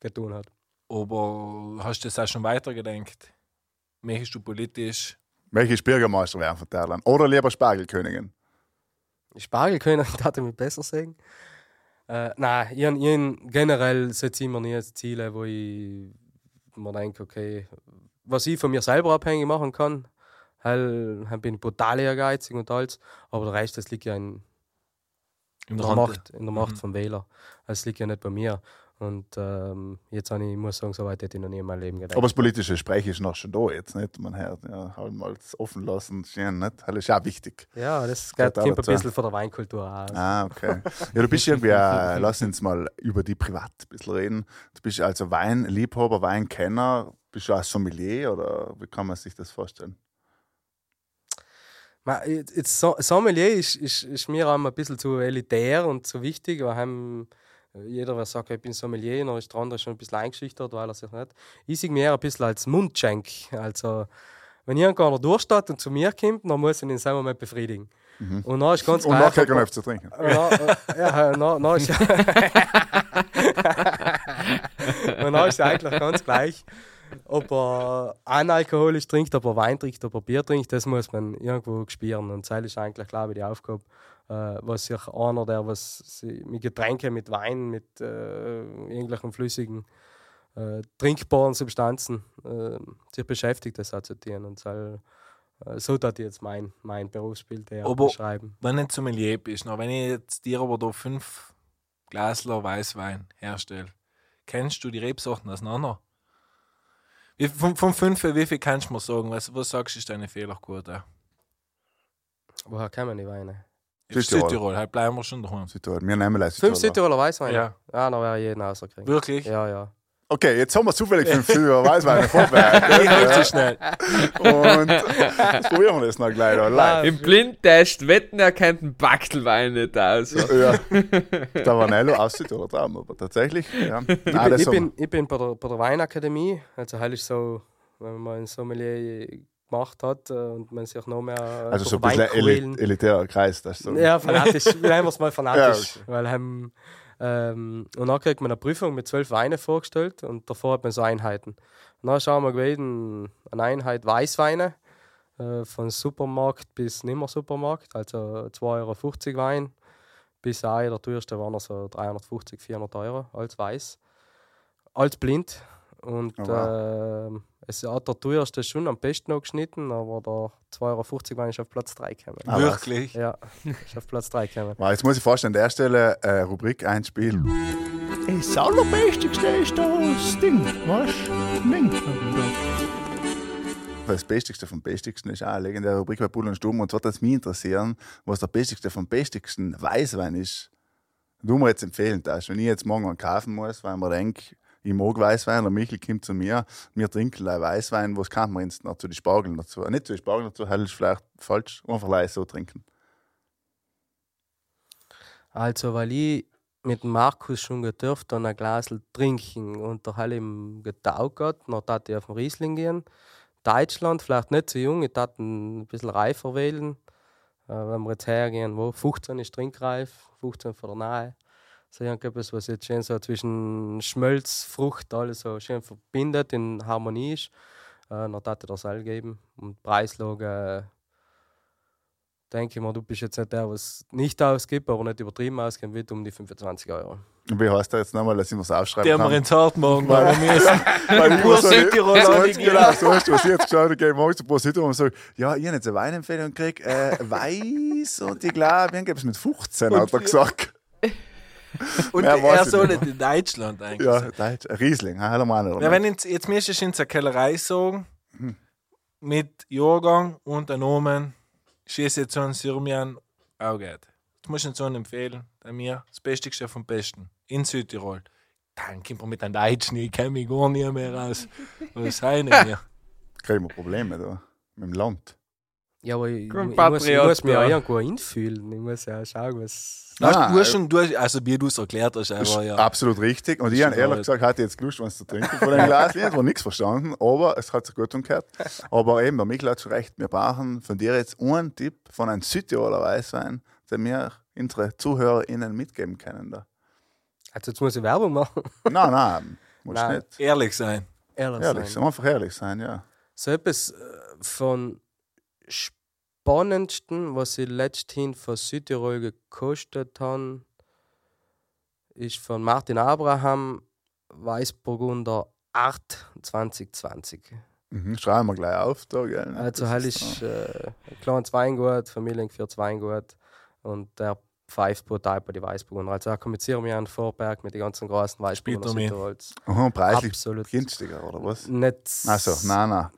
getan hat. Aber hast du das auch schon weitergedacht? Möchtest du politisch? Welche Bürgermeister wären von Terland? Oder lieber Spargelkönigin? Spargelkönig hatte mich besser sehen. Äh, nein, ich, ich generell setze ich mir nie Ziele, wo ich mir denke, okay, was ich von mir selber abhängig machen kann, ich bin brutal ehrgeizig und alles, aber der Rest, das liegt ja in, In der? Macht, in der Macht Mhm. vom Wähler. Das liegt ja nicht bei mir. Und ähm, jetzt habe ich, muss sagen, so weit hätte ich noch nie in meinem Leben gedacht. Aber das politische Gespräch ist noch schon da jetzt, nicht? Man hört, ja, halt mal offen lassen, schön, nicht? Das ist auch wichtig. ja, das Gehört geht, kommt ein bisschen von der Weinkultur aus. Ah, okay. Ja, du bist irgendwie, äh, lass uns mal über die privat ein bisschen reden. Du bist also Weinliebhaber, Weinkenner. Bist du auch Sommelier oder wie kann man sich das vorstellen? Jetzt, jetzt So- Sommelier ist, ist, ist mir auch ein bisschen zu elitär und zu wichtig, weil jeder, der sagt, ich bin Sommelier, dann ist der andere schon ein bisschen eingeschüchtert, weil er sich nicht. Ich sehe mir ein bisschen als Mundschenk. Also, wenn irgendeiner durchsteht und zu mir kommt, dann muss ich ihn in seinem Moment befriedigen. Und dann ist ganz Und nachher kann ich zu trinken. äh, ja, dann, dann ist, und dann ist eigentlich ganz gleich, ob er analkoholisch trinkt, ob er Wein trinkt, ob er Bier trinkt, das muss man irgendwo spüren. Und das ist eigentlich, glaube ich, die Aufgabe, was sich einer, der was mit Getränken, mit Wein, mit äh, irgendwelchen flüssigen, äh, trinkbaren Substanzen äh, sich beschäftigt, das auch zu tun. Und so, äh, so hat jetzt mein, mein Berufsbild eher Aber- beschreiben. Wenn du Sommelier bist, na, wenn ich jetzt dir aber da fünf Glasler Weißwein herstelle, kennst du die Rebsorten auseinander? Wie, von, von fünf, wie viel kannst du mir sagen? Was, was sagst du, ist deine Fehlerquote? Woher kommen die Weine? Südtirol. Südtirol, halt bleiben wir schon daheim. Südtirol. Wir nehmen Fünf Südtirol. Südtiroler Weißweine? Ja. Ja, dann wäre jeden rausgekriegt. Wirklich? Ja, ja. Okay, jetzt haben wir zufällig fünf Südtiroler Weißweine vorbereitet. Ich halt so schnell. Und jetzt probieren wir das noch gleich da live. Im Blindtest wetten, er kennt einen Bachtelwein nicht aus. Ja, der Vanello aus Südtirol Traum, aber tatsächlich, ja. Ich, Nein, bin, ich, bin, ich bin bei der, bei der Weinakademie. Also, halt ist so, wenn man ein Sommelier gemacht hat äh, und man sich noch mehr. wir- also so ein bisschen elit elitärer Kreis. Das so. Ja, fanatisch. Wir es mal fanatisch. Ja, Weil haben, ähm, und dann kriegt man eine Prüfung mit zwölf Weinen vorgestellt und davor hat man so Einheiten. Und dann schauen wir gewesen, eine Einheit Weißweine äh, von Supermarkt bis nimmer Supermarkt, also 2,50 Euro Wein bis auch der teuerste waren er so 350, 400 Euro als weiß. Als blind. Und Oh, wow. ähm, es hat der teuerste schon am besten noch geschnitten, aber der 2,50 Euro war ich auf Platz 3 gekommen. Ah? Wirklich? Ja, ist auf Platz 3 gekommen. Wow, jetzt muss ich fast an der Stelle äh, Rubrik einspielen. Das Allerbestigste ist das Ding, was? Ding. Das Bestigste vom Bestigsten ist auch eine legendäre Rubrik bei Bull und Stumm. Und zwar würde es mich interessieren, was der Bestigste vom Bestigsten Weißwein ist. Du mir jetzt empfehlen darfst, wenn ich jetzt morgen einen kaufen muss, weil man denkt, ich mag Weißwein, der Michel kommt zu mir, wir trinken Weißwein, was kann man jetzt noch zu den Spargeln dazu? Äh, Nicht zu den Spargeln dazu, das ist vielleicht falsch, einfach gleich so trinken. Also, weil ich mit Markus schon gedurft dann ein Glas trinken und der Halle ihm getaugt dann tat ich auf den Riesling gehen. Deutschland, vielleicht nicht so jung, ich tat ein bisschen reifer wählen. Äh, wenn wir jetzt hergehen, wo 15 ist trinkreif, 15 für der Nahe. So irgendetwas, was jetzt schön so zwischen Schmelz, Frucht, alles so schön verbindet, in Harmonie ist. Äh, dann tat ich das all geben. Und Preislage, denke ich mir, du bist jetzt nicht der, was nicht ausgibt, aber nicht übertrieben ausgeben wird, um die 25 Euro. Und wie heißt der jetzt nochmal, dass ich mir das aufschreiben Der wir kann? ins Hart machen, weil wir müssen. Weil ich Pur so Südtirol so anlegen. Genau, so hast du, was ich jetzt geschaut habe, morgens zu Pur Südtirol und sage, ja, ich habe jetzt eine Weinempfehlung gekriegt, äh, weiß und ich glaube, wir haben es mit 15, hat er gesagt. Und Mehr er soll in Deutschland eigentlich. Ja, sein. Deutsch, Riesling, ha, mal nicht. Ja, wenn jetzt, jetzt müsstest du in der Kellerei sagen, mit Jahrgang und einem Namen, schieße jetzt so einen Syrmian auch geht. Das muss ich so empfehlen, der mir das Bestigste vom Besten in Südtirol. Dann kommt man mit einem Deutschen, ich kenne mich gar nicht mehr raus. Was sei denn hier? Kriegen wir Probleme da mit dem Land. Ja, aber ich, ich, muss, ich muss mir ja. irgendwo einfühlen. Ich muss ja schauen, was. Nein, du hast schon, du hast, also wie du es erklärt hast, aber ja. absolut richtig. Und ich habe ehrlich gesagt, hatte jetzt Lust, was zu trinken von dem Glas. Ich habe nichts verstanden, aber es hat sich gut umgekehrt. Aber eben, der Michael hat schon recht, wir brauchen von dir jetzt einen Tipp von einem Südtiroler Weißwein, den wir unsere ZuhörerInnen mitgeben können. Da. Also, jetzt muss ich Werbung machen. Nein, nein, muss Nein. nicht. Ehrlich sein. Ehrlich, Ehrlich, sein. einfach ehrlich sein, ja. So etwas äh, von Spannendsten, was ich letzthin von Südtirol gekostet habe, ist von Martin Abraham Weißburgunder Art 2020. Mhm, schreiben wir gleich auf. Da, gell? Also, Das ist, äh, ein kleines Weingut, Familien für Weingut und der pfeift brutal bei die Weißburgunder. Also, da kommunizieren wir an Vorberg mit den ganzen großen Weißburgunder er? Südtirols. Aha, preislich Absolut. günstiger, oder was? Nicht. Achso, nein, nein.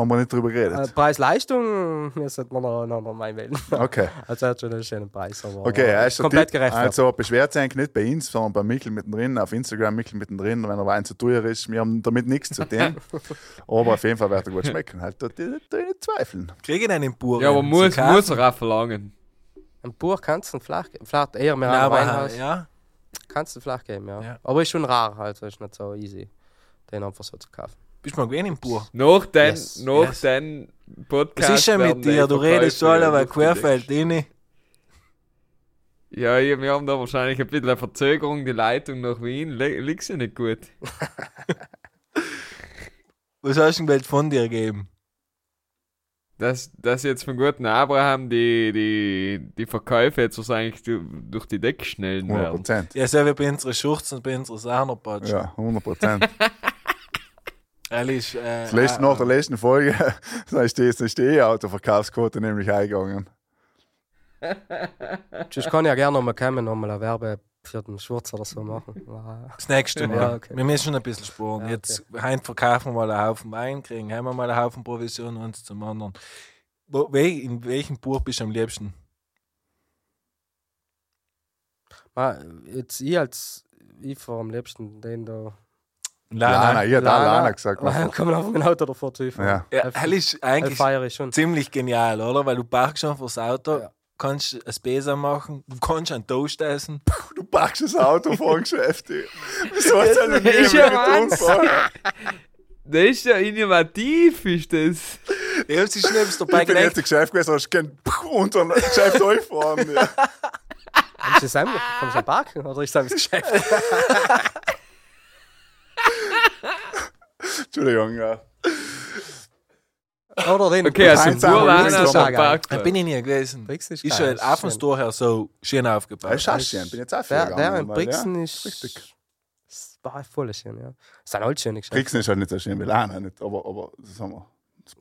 Haben wir nicht drüber Äh, geredet. Preis-Leistung, hier sollte man noch, noch, noch mal wählen. Okay. Also er hat schon einen schönen Preis. Aber Okay, er ist komplett gerechtfertigt. Also beschwert sich eigentlich nicht bei uns, sondern bei Michel mittendrin, auf Instagram Michel mittendrin, wenn er Wein zu teuer ist. Wir haben damit nichts zu tun. aber auf jeden Fall wird er gut schmecken. Halt, da nicht zweifeln. Kriege ich einen Pur? Ja, aber muss, muss er auch verlangen. Ein Buch kannst du geben. Vielleicht eher mehr Nein, Weinhaus. ja. Kannst du flach geben, ja. Ja. Aber ist schon rar, also ist nicht so easy, den einfach so zu kaufen. Bist du mal gewesen im Pur? Nach den, Yes, nach yes. den Was Podcast. ist denn mit dir? Du redest so weil aufgedeckt. querfällt rein. Ja, ja, wir haben da wahrscheinlich ein bisschen eine Verzögerung, die Leitung nach Wien. Li- Liegt sie nicht gut. Was hast du denn von dir geben? Dass, dass jetzt von guten Abraham die, die, die Verkäufe jetzt wahrscheinlich du- durch die Decke schnellen 100 werden. Prozent. Ja, so wie bei unseren Schurzen und bei unseren Sahnerpatschen. Ja, 100 Ehrlich, äh, Das letzte, nach der letzten Folge ist die, ist die E-Auto-Verkaufsquote nämlich eingegangen. Sonst kann ich ja gerne nochmal kommen, nochmal eine Werbe für den Schwarz oder so machen. Aber, Das nächste Mal. Ja, okay. Wir müssen schon ein bisschen spuren. Ja, okay. Jetzt heim verkaufen wir mal einen Haufen Wein, kriegen haben wir mal einen Haufen Provision und uns zum anderen. Wo, we, in welchem Buch bist du am liebsten? Ma, jetzt ich als ich fahre am liebsten den da. Lana, ich hätte auch Lana gesagt. Dann kann man auf mein Auto davor zu fahren. Ja. Ja, hell ist eigentlich schon. ziemlich genial, oder? Weil du parkst schon fürs Auto, Ja. kannst ein Besa machen, du kannst einen Toast essen. Du packst das Auto vor dem Geschäft. Wieso hast du eine Das ist ja. Das ist ja innovativ, ist das. Ja, es ist dabei Ich bin jetzt im Geschäft gewesen, hast du gern unter dem Geschäft durchfahren. Ja. Ist das einfach? Kommst du am Parken oder ist das das Geschäft? Entschuldigung, ja. Oder den. Okay, also Einsam, Brixen ist geil. Da Parkplatz. bin ich nie gewesen. Brixen ist Ist geil, auf dem schön. Tor her so schön aufgebaut. Schön. Bin jetzt auch viel Der, der gegangen, in weil, Brixen ja, ist. richtig. ist war voll schön, ja. Es sind halt schöne Geschäfte. Brixen ist halt nicht so schön wie Lana, nicht, aber, aber das haben wir.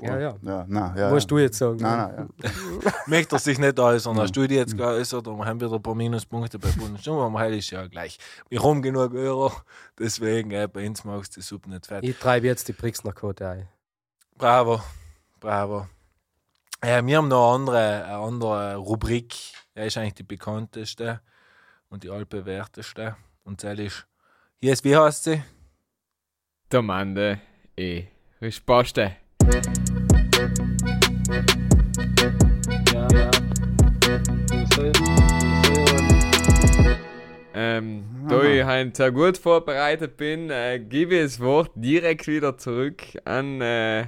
Ja, ja. ja, nein, ja, Musst ja. du jetzt sagen. Nein, nein, ja. Möchte er sich nicht äußern. Hast du die jetzt geäußert und wir haben wieder ein paar Minuspunkte bei Bundesstunden, aber heute ist ja gleich. Wir haben genug Euro, deswegen äh, bei uns machst du die Suppe nicht fertig. Ich treibe jetzt die Brixner Quote ein. Bravo, bravo. Äh, wir haben noch eine andere, eine andere Rubrik. Er ist eigentlich die bekannteste und die altbewährteste. Und das ist, hier ist, wie heißt sie? Domande e risposte. Ja, ja. Ähm, da ich heute sehr gut vorbereitet bin, äh, gebe ich das Wort direkt wieder zurück an äh,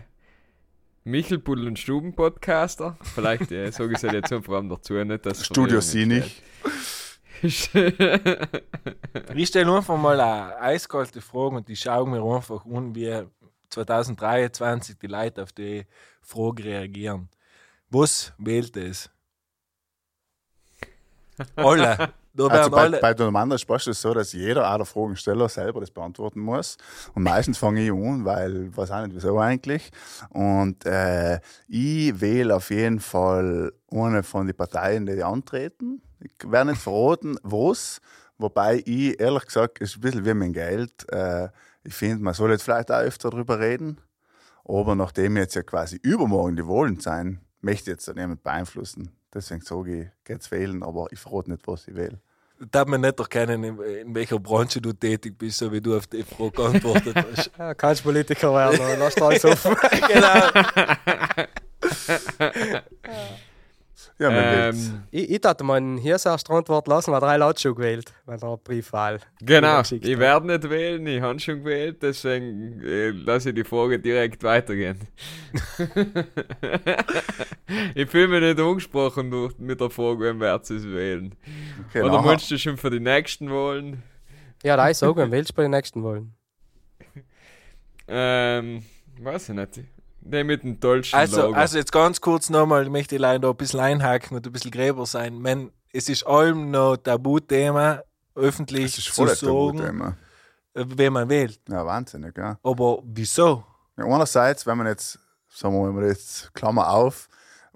Michel Pudel und Stuben Podcaster. Vielleicht äh, sage ich es halt jetzt so vor allem dazu, nicht dass Studio Sinich. Ich stelle einfach mal eine eiskalte Frage und die schauen mir einfach an, wie 2023 die Leute auf die Frage reagieren. Was wählt es? Alle. Da Also bei, alle. bei der Amanda Spaß ist es so, dass jeder auch der Fragensteller selber das beantworten muss. Und meistens fange ich an, weil ich weiß auch nicht wieso eigentlich. Und äh, ich wähle auf jeden Fall eine von den Parteien, die antreten. Ich werde nicht verraten, was. Wobei ich, ehrlich gesagt, ist ein bisschen wie mein Geld. Äh, ich finde, man soll jetzt vielleicht auch öfter darüber reden. Aber nachdem jetzt ja quasi übermorgen die Wahlen sein, möchte ich jetzt da niemand beeinflussen. Deswegen sage ich, geht's wählen, aber ich verrate nicht, was ich wähle. Darf man nicht erkennen, in, in welcher Branche du tätig bist, so wie du auf die Frage geantwortet hast. Ja, kannst Politiker werden, lass da alles offen. genau. Ja, man ähm, ich, ich hier erst Antwort lassen, weil drei Leute schon gewählt, wenn er eine Briefwahl. genau, ich werde nicht wählen, ich habe schon gewählt, deswegen äh, lasse ich die Frage direkt weitergehen. ich fühle mich nicht angesprochen durch, mit der Frage, wen wird es wählen. Okay, Oder möchtest du schon für die nächsten Wahlen? Ja, da ist auch, wenn wählst du bei den nächsten Wahlen. Ähm, weiß ich nicht. Der mit dem tollsten Also, Logo. also jetzt ganz kurz nochmal, ich möchte leider ein bisschen einhaken und ein bisschen gräber sein. Man, es ist allem noch Tabuthema, öffentlich Das ist zu sagen, Tabuthema. äh, wen man wählt. Ja, wahnsinnig, ja. Aber wieso? ja. Einerseits, wenn man jetzt, sagen wir mal jetzt Klammer auf,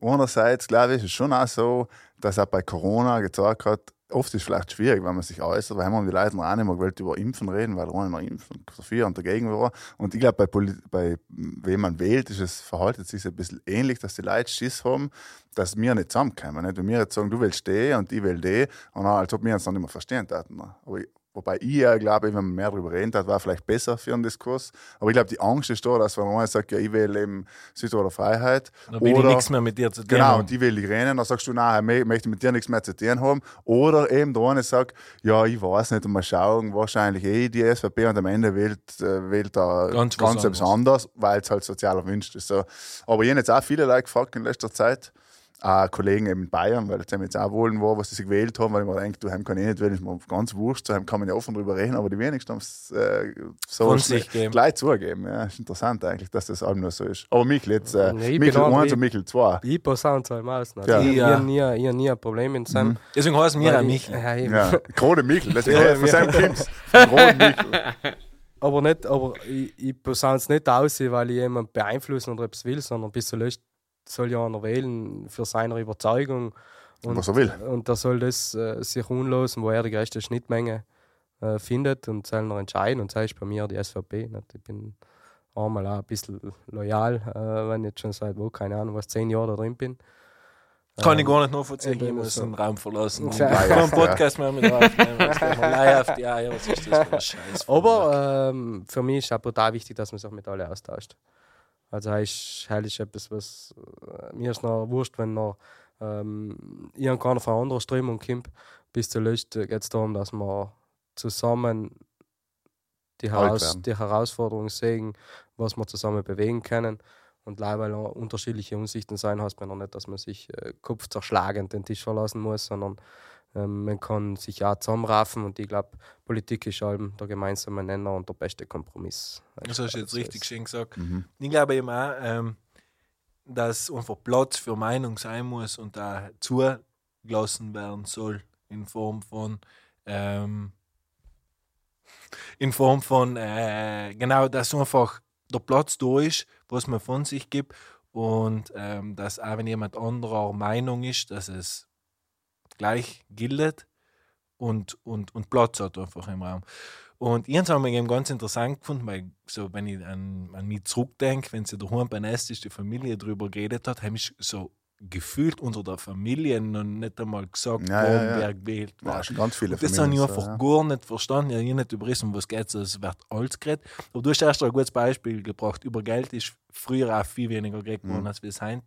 andererseits, glaube ich, ist es schon auch so, dass auch bei Corona gezeigt hat, oft ist es vielleicht schwierig, wenn man sich äußert, weil haben die Leute noch auch nicht mehr gewollt über Impfen reden, weil der eine noch impfen, dafür und dagegen war. Und ich glaube, bei, bei wem man wählt, ist es, verhaltet sich ein bisschen ähnlich, dass die Leute Schiss haben, dass wir nicht zusammenkommen. Nicht? Wenn wir jetzt sagen, du willst den und ich will den, und dann, als ob wir uns dann nicht mehr verstehen würden. Aber ich, Wobei ich ja glaube, wenn man mehr darüber reden hat, war vielleicht besser für einen Diskurs. Aber ich glaube, die Angst ist da, dass wenn einer sagt, ja, ich will eben Südtiroler Freiheit. Da will ich oder- nichts mehr mit dir zu tun Genau, haben. und die will die rennen, dann sagst du, nein, ich möchte mit dir nichts mehr zu tun haben. Oder eben der eine sagt, ja, ich weiß nicht, und mal schauen, wahrscheinlich eh die SVP und am Ende wählt, äh, wählt er Ganz ganz, was etwas anderes, weil es halt sozial erwünscht ist. So. Aber ich habe jetzt auch viele Leute gefragt in letzter Zeit, auch Kollegen eben in Bayern, weil jetzt haben jetzt auch wollen war, was sie sich gewählt haben, weil ich mir denke, du, kann ich nicht wählen, ist mir ganz wurscht, so heim kann man ja offen drüber reden, aber die wenigsten haben es äh, so gleich zugeben. Ja, ist interessant eigentlich, dass das allem nur so ist. Aber Michel jetzt, äh, ich bin Michel auch 1 wie- und Michel 2. Ich passe auch zwei Mal Ja. ich, ich, habe nie, ich ein Problem mit Sam. Deswegen heißen wir auch ich- Michel. Ja. Ja, Krone Michel, das ist Ja, von seinem Kind. Krone Michel. Aber nicht, aber ich, ich es nicht aus, weil ich jemanden beeinflussen oder etwas will, sondern bis zuletzt soll ja einer wählen für seine Überzeugung. Und, Was er will. Und er soll das äh, sich unlosen, wo er die größte Schnittmenge äh, findet und soll noch entscheiden. Und das ist bei mir die SVP. Nicht? Ich bin einmal auch ein bisschen loyal, äh, wenn ich jetzt schon seit, wo, keine Ahnung, was, zehn Jahre da drin bin. Kann ich Ähm, gar nicht nachvollziehen, ich muss so. den Raum verlassen. Ich Ja. kann einen Podcast mehr mit aufnehmen. Auf die Eier. Was ist das für ein Scheiß? Aber ähm, für mich ist auch brutal wichtig, dass man sich mit allen austauscht. Also ist, das ist etwas, was äh, mir ist noch wurscht, wenn noch ähm, irgendeiner von einer anderen Strömung kommt. Bis zuletzt geht es darum, dass wir zusammen die, Heraus die Herausforderungen sehen, was wir zusammen bewegen können. Und leider, weil unterschiedliche Ansichten sein, heißt man noch nicht, dass man sich äh, kopfzerschlagend den Tisch verlassen muss, sondern ähm, man kann sich auch zusammenraffen und ich glaube, Politik ist allem der gemeinsame Nenner und der beste Kompromiss. Das hast du jetzt richtig schön gesagt. Mhm. Ich glaube eben auch, ähm, dass einfach Platz für Meinung sein muss und da zugelassen werden soll in Form von ähm, in Form von äh, genau, dass einfach der Platz da ist, was man von sich gibt und ähm, dass auch wenn jemand anderer Meinung ist, dass es gleich gilt und, und, und Platz hat einfach im Raum. Und ich habe es ganz interessant gefunden, weil so, wenn ich an, an mich zurückdenke, wenn sie daheim bei Nest ist, die Familie darüber geredet hat, habe ich so gefühlt unter der Familie noch nicht einmal gesagt, Ja, warum ja, ja. wer gewählt Ja, ganz viele Und das habe ich einfach ja. gar nicht verstanden. Ich habe nicht überrissen, um was geht es. Es wird alles geredet. Aber du hast erst ein gutes Beispiel gebracht. Über Geld ist früher auch viel weniger geredet worden, Mhm. als wie es heute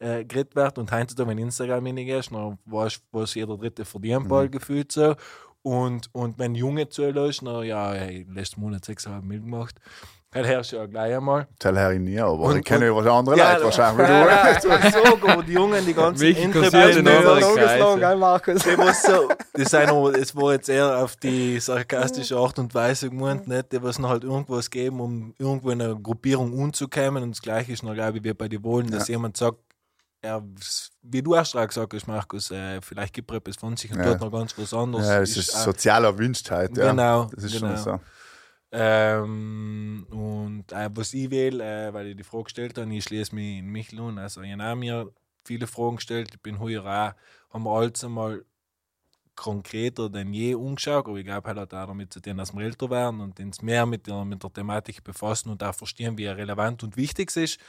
äh, geredet wird. Und heute, wenn Instagram reingehst, dann weißt du, was jeder Dritte verdient, Mhm. bald gefühlt so. Und, und wenn Junge zulässt, na ja, hey, letzten Monat 6,5 Mil gemacht. Dann hörst du ja gleich einmal. Tell Harry nie, aber Und- ich kenne ja andere Ja, Leute wahrscheinlich. Ja, ja, so, aber die Jungen, die ganzen Mich interessiert in Entrepreneurs, unserer Kreise. gell, Markus? die was so, sind aber, es war jetzt eher auf die sarkastische Art und Weise gemeint, nicht? Die was noch halt irgendwas geben, um irgendwo in einer Gruppierung umzukommen. Und das Gleiche ist noch, glaube ich, wie bei den Wohlen, dass jemand sagt, ja, wie du erst gerade gesagt hast, Markus, äh, vielleicht gibt er etwas von sich und Ja. tut noch ganz was anderes. Ja, das ist auch- sozial erwünschtheit. Ja. Genau, Das ist genau. schon so. Ähm, und äh, was ich will, äh, weil ich die Frage gestellt habe, ich schließe mich in mich an. Also, ich habe mir viele Fragen gestellt. Ich bin heuer auch, haben wir alles einmal konkreter denn je umgeschaut. Aber ich glaube, halt hat auch damit zu tun, dass wir älter werden und uns mehr mit der, mit der Thematik befassen und auch verstehen, wie relevant und wichtig es ist.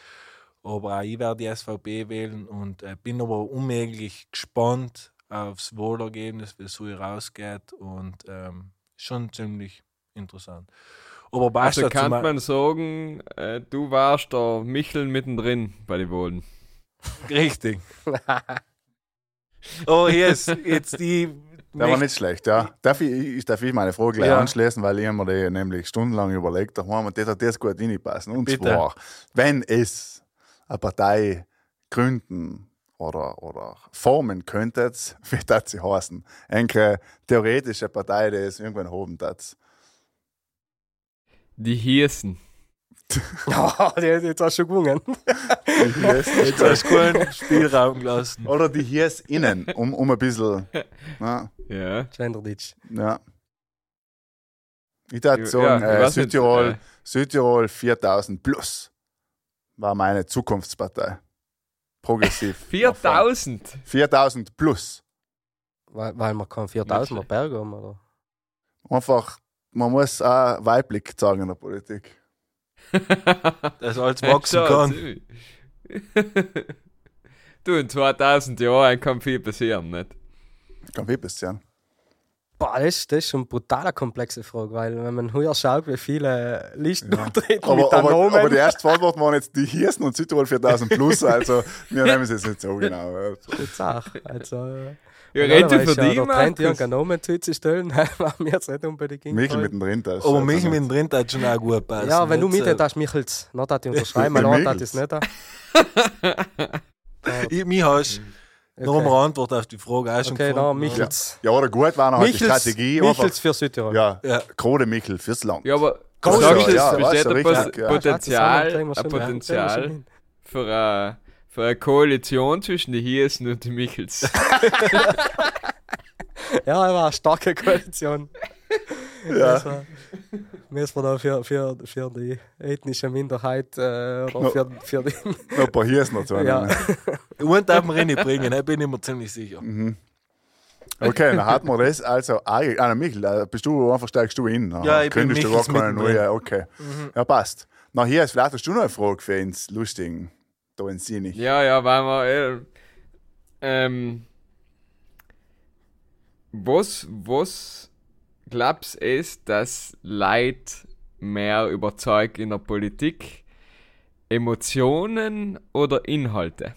Aber auch ich werde die SVP wählen und äh, bin aber unmöglich gespannt aufs Wohlergebnis, wie es so rausgeht. Und ähm, schon ziemlich interessant. Aber Also kann man sagen, äh, du warst der Michel mittendrin bei den Wohlen. Richtig. oh, yes, jetzt die. Der war nicht schlecht, ja. Darf ich, ich, darf ich meine Frage gleich Ja. anschließen, weil ich mir die nämlich stundenlang überlegt habe und das hat das gut reinpassen. Und Bitte. zwar, wenn es eine Partei gründen oder, oder formen könntet, wie das sie heißen? Eine theoretische Partei, die es irgendwann haben tat. Die hießen. Ja, die hat jetzt auch schon gewungen. Jetzt hast du keinen Spielraum gelassen. Oder die hieß innen, um, um ein bisschen. Na, Ja. Genderditch. ja. Ich würde Ja, sagen, ich äh, weiß nicht, Südtirol, äh, Südtirol 4000 plus war meine Zukunftspartei. Progressiv. 4000. 4000 plus. Weil, weil wir keinen 4000er Berg haben, oder? Einfach, man muss auch weiblich sagen in der Politik. Dass alles wachsen kann. du, in 2000 Jahren kann viel passieren, nicht? Kann viel passieren. Boah, das, das ist schon eine brutal komplexe Frage, weil wenn man heuer schaut, wie viele Listen Ja. auftreten Aber, mit aber, Namen. aber die erste Antwort waren jetzt die Hirsen und Südtirol 4000 plus, also wir nehmen es jetzt nicht so genau. Jetzt auch. Also, äh, Ja, normalerweise für ja die, Der Trend, irgendeinen Namen zuzustellen, war mir jetzt nicht unbedingt Michel eingefallen. mittendrin. Das Aber also mich nicht. mittendrin hat schon auch gut passen. Ja, wenn du mit so- hast, Michels, noch hat ich unterschreiben, Ort hat Michels. es nicht. da. Ich, mich hast noch Okay. eine Antwort auf die Frage auch schon Okay, gefunden. dann Michels. Ja, oder gut war noch halt die Strategie. Michels für Südtirol. ja, Ja. Grode Michel fürs Land. Ja, aber sagst ja, es, ja, besteht ein richtig, ja. Potenzial, Ja, ein ja. Potenzial für eine, für eine Koalition zwischen den Hirsen und den Michels. Ja, war eine starke Koalition. Ja. Müssen wir da für, für, für die ethnische Minderheit äh, oder für, für die. Noch ein paar Hirsen dazu. Ja. nehmen. Und darf man reinbringen, ne? bin ich mir ziemlich sicher. Mhm. Okay, dann hat man das. Also, Ari- ah, Michel, äh, bist du einfach steigst du in? Ja, ich bin Kündigst du gar Michels keine neue. Okay. Ja, passt. Na, hier ist vielleicht hast du noch eine Frage für uns Lustigen. Da in Sini. ja, ja, weil wir. Äh, ähm, was, was glaubst es, dass Leid mehr überzeugt in der Politik? Emotionen oder Inhalte?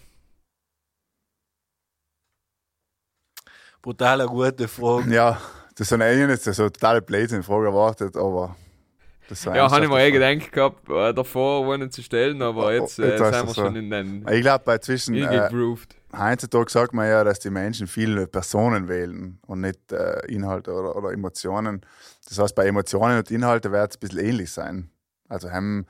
Brutal gute Frage. Ja, das sind eigentlich jetzt so totale Blödsinn-Frage erwartet, aber. Das ist eine Ja, habe ich mir eh gedacht gehabt, äh, davor ohne zu stellen, aber jetzt, äh, jetzt sind wir so. schon in den Frage. Ich glaube, bei zwischen. Äh. Heutzutage sagt man ja, dass die Menschen viele Personen wählen und nicht äh, Inhalte oder, oder Emotionen. Das heißt, bei Emotionen und Inhalte wird es ein bisschen ähnlich sein. Also haben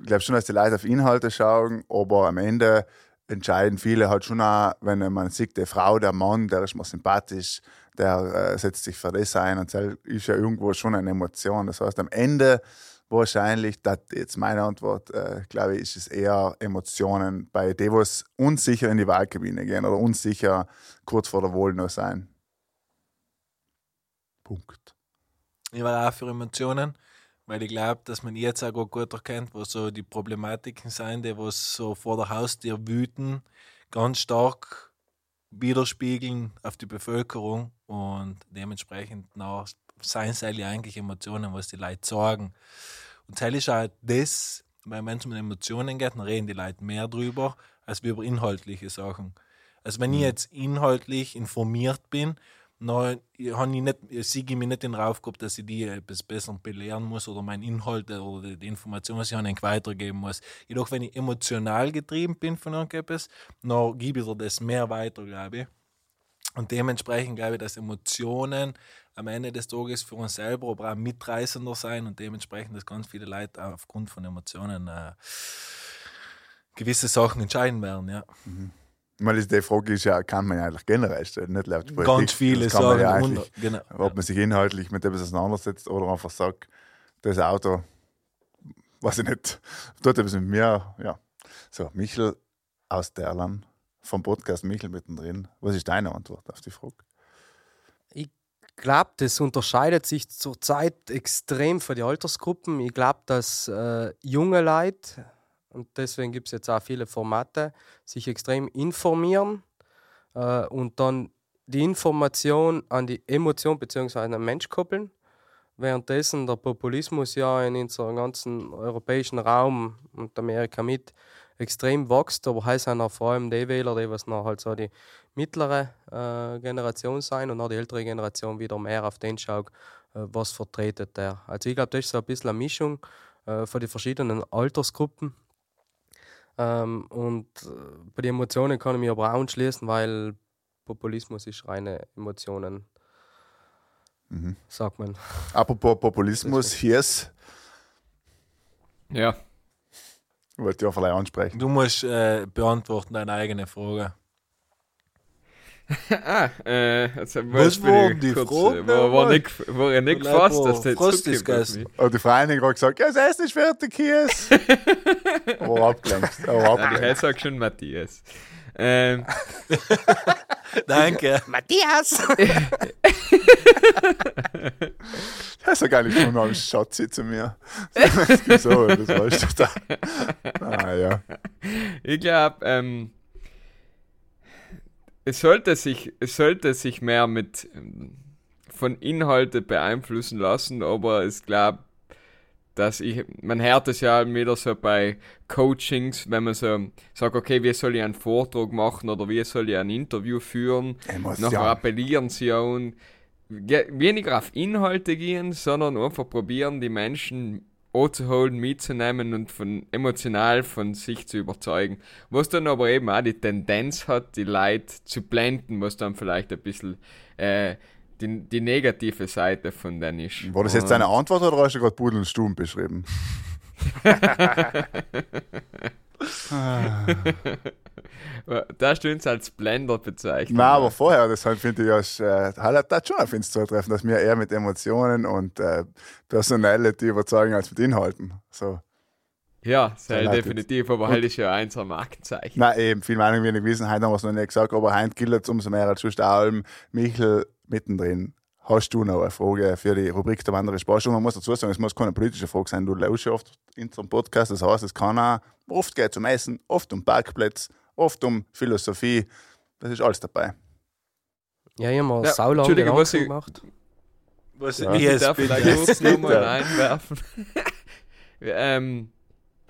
ich glaube schon, dass die Leute auf Inhalte schauen, aber am Ende entscheiden viele halt schon auch, wenn man sieht, die Frau, der Mann, der ist mir sympathisch, der äh, setzt sich für das ein und das ist ja irgendwo schon eine Emotion. Das heißt, am Ende wahrscheinlich, das jetzt meine Antwort, äh, glaube ich, ist es eher Emotionen bei denen, was unsicher in die Wahlkabine gehen oder unsicher kurz vor der Wahl noch sein. Punkt. Ich war auch für Emotionen, weil ich glaube, dass man jetzt auch gut erkennt, wo so die Problematiken sind, die was so vor der Haustür wüten, ganz stark widerspiegeln auf die Bevölkerung und dementsprechend nach seien es eigentlich Emotionen, was die Leute sagen. Und das ist auch das, weil wenn es um Emotionen geht, dann reden die Leute mehr drüber, als wir über inhaltliche Sachen. Also wenn ich jetzt inhaltlich informiert bin, dann habe ich nicht, sehe ich mich nicht den Rauf gehabt, dass ich die etwas besser belehren muss oder meine Inhalte oder die Informationen, was ich habe, weitergeben muss. Jedoch, wenn ich emotional getrieben bin von irgendetwas, dann gebe ich dir das mehr weiter, glaube ich. Und dementsprechend glaube ich, dass Emotionen am Ende des Tages für uns selber aber auch mitreißender sein und dementsprechend, dass ganz viele Leute aufgrund von Emotionen äh, gewisse Sachen entscheiden werden. Ja. Mhm. Weil die Frage ist ja, kann man ja eigentlich generell stellen, nicht laut Politik. Ganz viele sagen, ja wunder- genau. ob man sich inhaltlich mit etwas auseinandersetzt oder einfach sagt, das Auto, weiß ich nicht, tut etwas mit mir. Ja. So, Michel aus Derlan vom Podcast Michel mittendrin. Was ist deine Antwort auf die Frage? Ich glaube, das unterscheidet sich zurzeit extrem von den Altersgruppen. Ich glaube, dass äh, junge Leute, und deswegen gibt es jetzt auch viele Formate, sich extrem informieren äh, und dann die Information an die Emotion bzw. an den Mensch koppeln. Währenddessen der Populismus ja in unserem ganzen europäischen Raum und Amerika mit extrem wächst, aber heißt sind auch vor allem die Wähler, die was noch halt so die mittlere äh, Generation sein und auch die ältere Generation wieder mehr auf den schaut, äh, was vertretet der. Also ich glaube, das ist so ein bisschen eine Mischung äh, von den verschiedenen Altersgruppen. Ähm, und äh, bei den Emotionen kann ich mich aber auch anschließen, weil Populismus ist reine Emotionen, Mhm. sagt man. Apropos Populismus, hier ist, Ja. Wollte ich auch vielleicht ansprechen. Du musst äh, beantworten deine eigene Frage. ah, äh, also Was bin war ich die kurz, Frage äh, War, war, nicht, war ja nicht gefasst, dass der Frost ist gegessen. mich. Und die Freundin hat gerade gesagt, ja, das Essen ist fertig, hier ist. aber abgelenkt. Aber Nein, abgelenkt. ich sagt schon Matthias. Ähm, Danke. Matthias! Das ist ja gar nicht schon am Schatzi zu mir. so, das weißt du da. Ah, ja. ich glaube, ähm, es sollte sich, es sollte sich mehr mit ähm, von Inhalte beeinflussen lassen, aber ich glaube, dass ich, man hört es ja wieder so bei Coachings, wenn man so sagt, okay, wie soll ich einen Vortrag machen oder wie soll ich ein Interview führen, Emotion. nachher appellieren sie ja und ge- weniger auf Inhalte gehen, sondern einfach probieren, die Menschen anzuholen, mitzunehmen und von emotional von sich zu überzeugen. Was dann aber eben auch die Tendenz hat, die Leute zu blenden, was dann vielleicht ein bisschen äh, die, die negative Seite von denen ist. War das jetzt deine Antwort oder hast du gerade Pudel und Stuben beschrieben? Da hast du uns als Blender bezeichnet. Nein, aber vorher, deshalb finde ich, ist, äh, halt schon auf uns zutreffen, dass wir eher mit Emotionen und äh, Personality überzeugen als mit Inhalten. So. Ja, sehr Leute definitiv, aber halt ist ja eins am Markenzeichen. Nein, eben, viel Meinung wenig gewesen, heute haben wir es noch nicht gesagt, aber heute gilt es umso mehr als sonst allem. Michel, mittendrin, hast du noch eine Frage für die Rubrik der andere Spaß? Und man muss dazu sagen, es muss keine politische Frage sein, du lauschst ja oft in so einem Podcast, das heißt, es kann auch, oft geht es um Essen, oft um Parkplätze, oft um Philosophie, das ist alles dabei. Ja, ich habe mir Ja, sau lange Entschuldige, was Gedanken ich- gemacht. Was Ja. yes, ich darf bitte. vielleicht kurz nochmal einwerfen. ähm,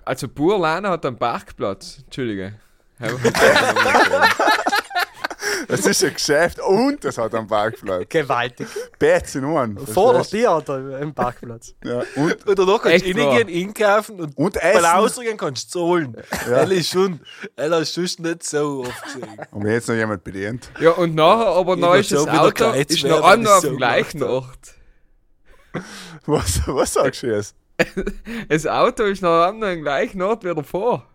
also Burlana hat einen Parkplatz. Entschuldige. Das ist ein Geschäft und es hat einen Parkplatz. Gewaltig. In Ohren. Vor der verstehst Tür oder im Parkplatz. Ja. Und, Und danach kannst du reingehen, einkaufen und und bei Essen. Ausdrücken kannst du zahlen. Ja. Das ist schon, das du sonst nicht so oft gesehen. Und wenn jetzt noch jemand bedient. ja, und nachher aber Ich noch ist das Auto ist noch an ich auf so dem gleichen Ort. Was, was sagst du jetzt? Das Auto ist noch am noch gleichen Ort wieder vor.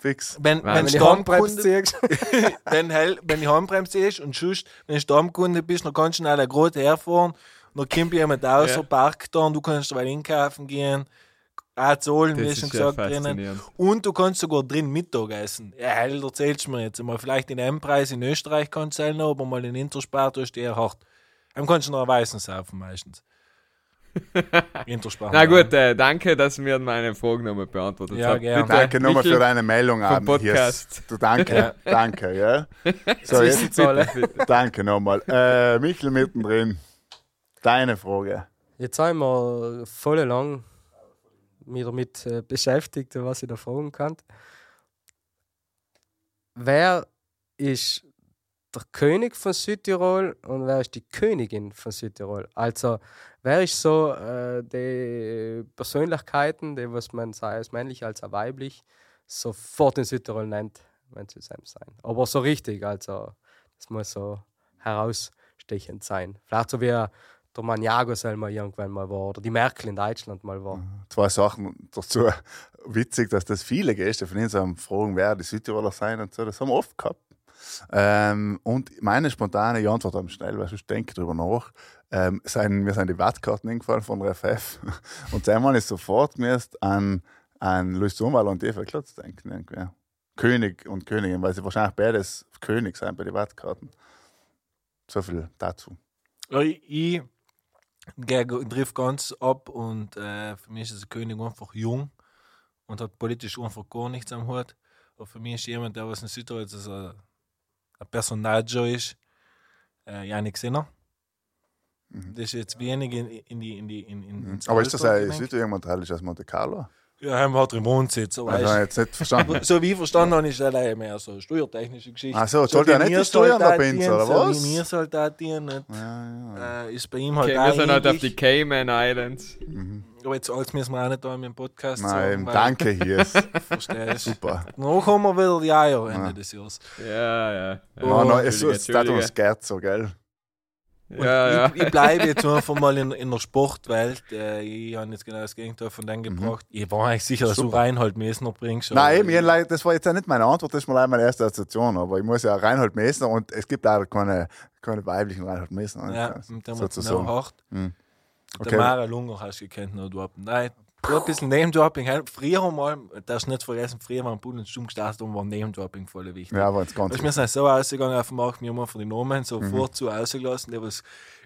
Fix. Wenn, wenn, Wenn die Handbremse Stammkunde, ziehst. wenn, hell, wenn die Handbremse ist und sonst, wenn du Stammkunde bist, dann kannst du schnell eine große herfahren und dann kommt jemand aus, Ja. parkt da und du kannst weil einkaufen gehen, auch zahlen, wie schon ist gesagt, drinnen. Und du kannst sogar drin Mittag essen. Ja, hell, erzählst du mir jetzt mal. Vielleicht den M-Preis in Österreich kannst du zahlen, aber mal in Interspar tust du eher hart. Dann kannst du noch einen Weißen saufen meistens. Interspar. Na gut, äh, danke, dass du mir meine Fragen nochmal beantwortet Ja, habt. Bitte, Danke nochmal für deine Meldung. Hier Podcast. Du, danke, Ja. danke, ja. So, jetzt, Zwischenzahl. danke nochmal. Äh, Michel mittendrin. Deine Frage. Jetzt sind wir voll lang mich damit äh, beschäftigt, was ich da fragen kann. Wer ist der König von Südtirol und wer ist die Königin von Südtirol? Also, wer ist so äh, die Persönlichkeiten, die was man sei es männlich als auch weiblich sofort in Südtirol nennt, wenn sie selbst sein. Aber so richtig, also das muss so herausstechend sein. Vielleicht so wie der Maniago selber irgendwann mal war oder die Merkel in Deutschland mal war. Zwei Sachen dazu. Witzig, dass das viele Gäste von uns haben fragen, wer die Südtiroler sein und so. Das haben wir oft gehabt. Ähm, und meine spontane Antwort am schnell, weil ich denke drüber nach. Ähm, sind, mir sind die Wertkarten eingefallen von der FF. Und einmal ist sofort mir an, an Luis Zumweiler und Eva Klotz denken. Irgendwie. König und Königin, weil sie wahrscheinlich beides König sein bei den Wertkarten. So viel dazu. Ich, ich geh- triff ganz ab und äh, für mich ist der König einfach jung und hat politisch einfach gar nichts am Hut. Aber für mich ist jemand, der was in Südtirol jetzt also äh, Janik Sinner. Mhm. Das ist jetzt wenig in, in die in die in, in ins Aber ist das ein teil als Monte Carlo? Ja, haben wir halt im Wohnsitz. aber Also, jetzt nicht verstanden. so wie ich verstanden habe, ist das allein mehr so eine steuertechnische Geschichte. Ach so, zahlt er wie nicht die Steuern ins, dienen, oder so was? Wie wir Soldat dienen, nicht? Ja, ja. Äh, ist bei ihm halt Okay, wir sind halt auf die Cayman Islands. Aber jetzt alles müssen wir auch nicht da in meinem Podcast Nein, sagen. weil- danke hier. Verstehst du? Super. Noch haben wir wieder die Eier Ende Ja. des Jahres. Ja, ja. ja. No, no, es Entschuldige, ist das Entschuldige. Scherzo, gell? Und Ja, ja. Ich, ich bleibe jetzt einfach mal in, in der Sportwelt. Äh, ich habe jetzt genau das Gegenteil von dem gebracht. Ich war eigentlich sicher, dass du Super. Reinhold Messner bringst. Nein, eben, ich, leid- das war jetzt ja nicht meine Antwort, das ist mal leider meine erste Assoziation, aber ich muss ja Reinhold Messner und es gibt leider keine, keine weiblichen Reinhold Messner. Ja, mit dem hat es sozusagen. Hm. Der Okay. Mara Lunger hast du gekannt, noch dort. Nein, du ein bisschen Name-Dropping. Früher mal, darfst du nicht vergessen, früher waren Bullen und Stumm gestartet und war Name-Dropping voll wichtig. Ja, aber jetzt ganz Also wir sind so ausgegangen auf dem Markt, wir haben einfach die Namen Mhm. sofort so ausgelassen, die was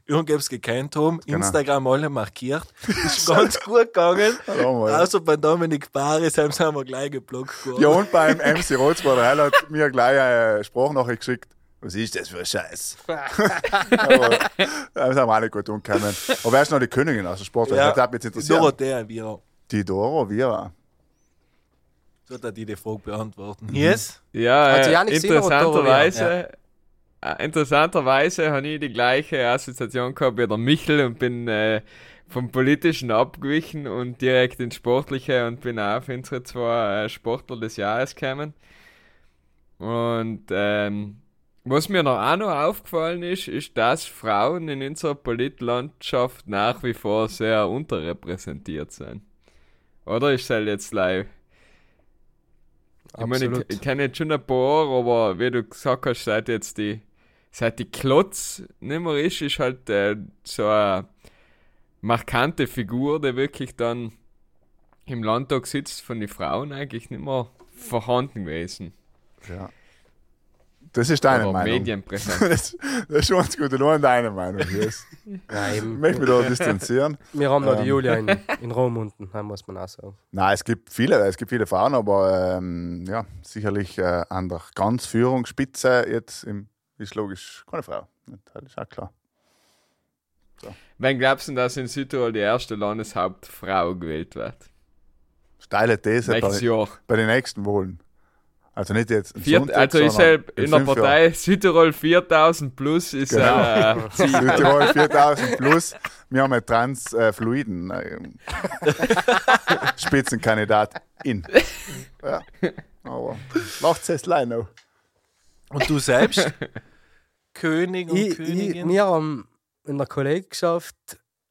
irgendwas gekannt haben, Genau. Instagram alle markiert. Ist ganz gut gegangen. Außer bei Dominik Baris haben sie wir gleich geblockt. worden. Ja, und beim MC Heil hat mir gleich eine Sprachnachricht geschickt. Was ist das für ein Scheiß? aber das haben wir auch nicht gut umgekommen. Aber wer ist noch die Königin aus der Sportwelt? Ja. Das hat mich jetzt interessiert. Dorothea Vira. Die Doro Vira. So hat er die die Frage beantworten. Mhm. Yes? Ja, äh, und interessanterweise, äh, interessanterweise habe ich die gleiche Assoziation gehabt wie der Michel und bin äh, vom Politischen abgewichen und direkt ins Sportliche und bin auch auf unsere zwei äh, Sportler des Jahres gekommen. Und ähm, was mir noch auch noch aufgefallen ist, ist, dass Frauen in unserer Politlandschaft nach wie vor sehr unterrepräsentiert sind. Oder ist das jetzt live? Ich meine, ich, ich kenne jetzt schon ein paar, aber wie du gesagt hast, seit jetzt die, seit die Klotz nicht mehr ist, ist halt äh, so eine markante Figur, die wirklich dann im Landtag sitzt, von den Frauen eigentlich nicht mehr vorhanden gewesen. Ja. Das ist deine aber Meinung. medienpräsent. Das, das ist schon ganz gut, nur deine Meinung. Yes. Ja, Ich möchte mich da distanzieren. Wir haben noch Ähm. die Julia in, in Rom unten, da muss man auch sagen. Nein, es gibt viele, es gibt viele Frauen, aber ähm, ja, sicherlich äh, an der ganz Führungsspitze jetzt im, ist logisch keine Frau. Das ist auch klar. Wann glaubst du, dass in Südtirol die erste Landeshauptfrau gewählt wird? Steile These Nächstes bei, Jahr. bei den nächsten Wahlen. Also nicht jetzt am Viert, Sonntag, also ich sondern sehe in der Partei Südtirol 4000 plus ist Genau. äh. Jahren. Südtirol 4000 plus. Wir haben einen Transfluiden äh, Spitzenkandidat in. Ja. Aber macht es noch. Und du selbst? König und Ich, ich, Königin? wir haben in der Kollegschaft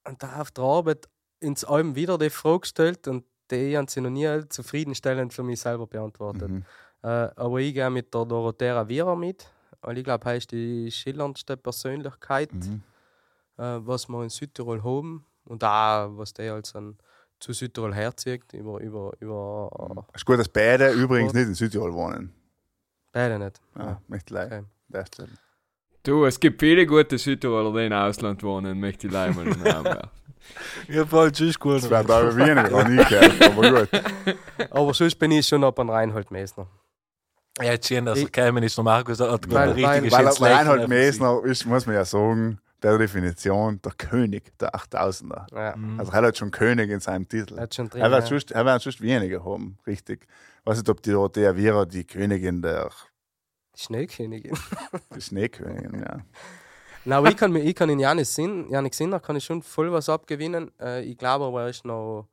und da auf der Arbeit ins Album wieder die Frage gestellt und die haben sie noch nie zufriedenstellend für mich selber beantwortet. Mhm. Äh, aber ich gehe mit der Dorothea Vierer mit, weil ich glaube, er ist die schillerndste Persönlichkeit, Mhm. äh, was wir in Südtirol haben und auch, was der als an zu Südtirol herzieht, über, über, über Ist gut, dass beide übrigens nicht in Südtirol wohnen. beide nicht. Ja, Ja. möchte leid. Okay. Du, es gibt viele gute Südtiroler, die im Ausland wohnen, möchte ich leider mal in den werfen. Ja, voll, tschüss, gut. Das wäre noch nie gehört, aber gut. Aber sonst bin ich schon ab an Reinhold Messner. Ja, jetzt schön, dass er Ich- gekommen ist. Der Markus hat Weil- ein weil- Weil, Reinhold Messner ist, muss man ja sagen, der Definition der König der 8000er. Ja, Gesicht. Also er hat schon König in seinem Titel. er hat schon drin. Er wird ja. sonst, er weniger haben, richtig. Ich weiß nicht, ob die Dorothea Viera die Königin der Schneekönigin. die Schneekönigin, ja. Aber ich kann, mir- ich kann in Janis Sinn, Janik Sinner kann ich schon voll was abgewinnen. Äh, ich glaube aber, er ist noch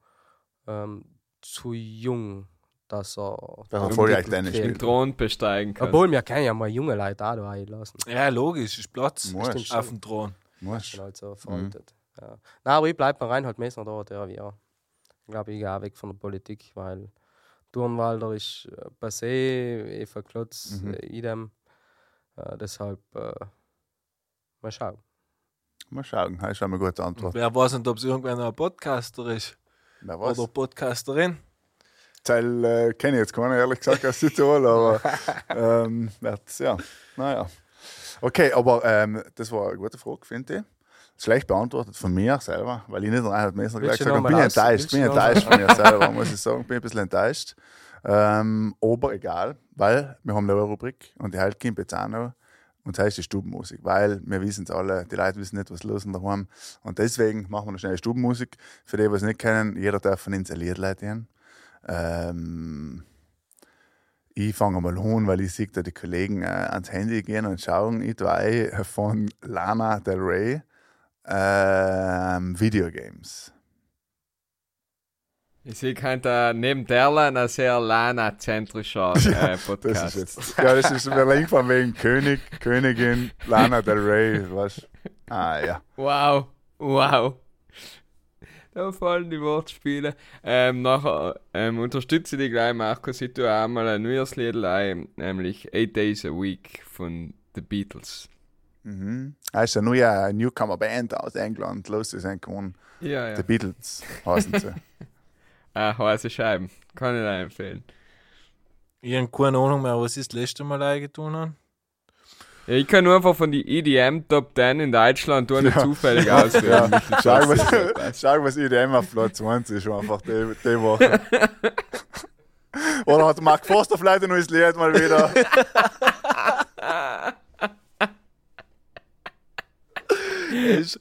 ähm, zu jung, dass er. Dass er den Thron besteigen kann. Obwohl, wir können ja mal junge Leute auch da einlassen. Ja, logisch, ist Platz Muss. Stimmt. auf dem Thron. Muss. Halt so veraltet. Ja. Nein, aber ich bleibe bei Reinhold Messner da, der ja. Ich glaube, ich gehe auch weg von der Politik, weil Turnwalder ist äh, passé, Eva Klotz, Mhm. äh, idem. Äh, deshalb, äh, mal schauen. Mal schauen, das ist eine gute Antwort. Wer weiß nicht, ob es irgendwann ein Podcaster ist Na was? oder Podcasterin. Teil äh, kenne ich jetzt keiner, ehrlich gesagt, aus Südtirol, aber ähm, wird's, ja, naja. Okay, aber ähm, das war eine gute Frage, finde ich. Schlecht beantwortet von mir selber, weil ich nicht an Reinhard Messner gleich Willst du gesagt habe. Bin ich enttäuscht, bin enttäuscht von mir selber, muss ich sagen. Bin ein bisschen enttäuscht. Ähm, aber egal, weil wir haben eine neue Rubrik und die halt auch noch. Und das heißt die Stubenmusik, weil wir wissen es alle, die Leute wissen nicht, was los ist daheim. Und deswegen machen wir noch schnell Stubenmusik. Für die, die es nicht kennen, jeder darf von uns ein Lied leiten. Ähm, ich fange mal an, weil ich sehe, da die Kollegen äh, ans Handy gehen und schauen. Ich zwei von Lana Del Rey ähm, Videogames. Ich sehe, da neben Derlan ein sehr Lana-zentrischer äh, Das Podcast. ist jetzt. Ja, das ist mir eingefallen wegen König, Königin, Lana Del Rey. Was? Ah, ja. Wow, wow. Da fallen die Wortspiele. Ähm, nachher ähm, unterstütze ich gleich, Markus, ich tue auch mal ein neues Lied ein, nämlich Eight Days a Week von The Beatles. Mhm. Er ist ja nur eine Newcomer-Band aus England, los zu sein kann. Ja, ja. The Beatles heißen sie. Ah, heiße Scheiben. Kann ich dir empfehlen. Ich habe keine Ahnung mehr, was ich das letzte Mal eingetan habe. Ja, ich kann nur einfach von die EDM Top 10 in Deutschland tun, nicht zufällig auswählen. Ja. Schau, was, schau, was IDM auf Platz 1 ist, einfach die, die Woche. Oder hat Mark Forster vielleicht ein neues Lied mal wieder? Ist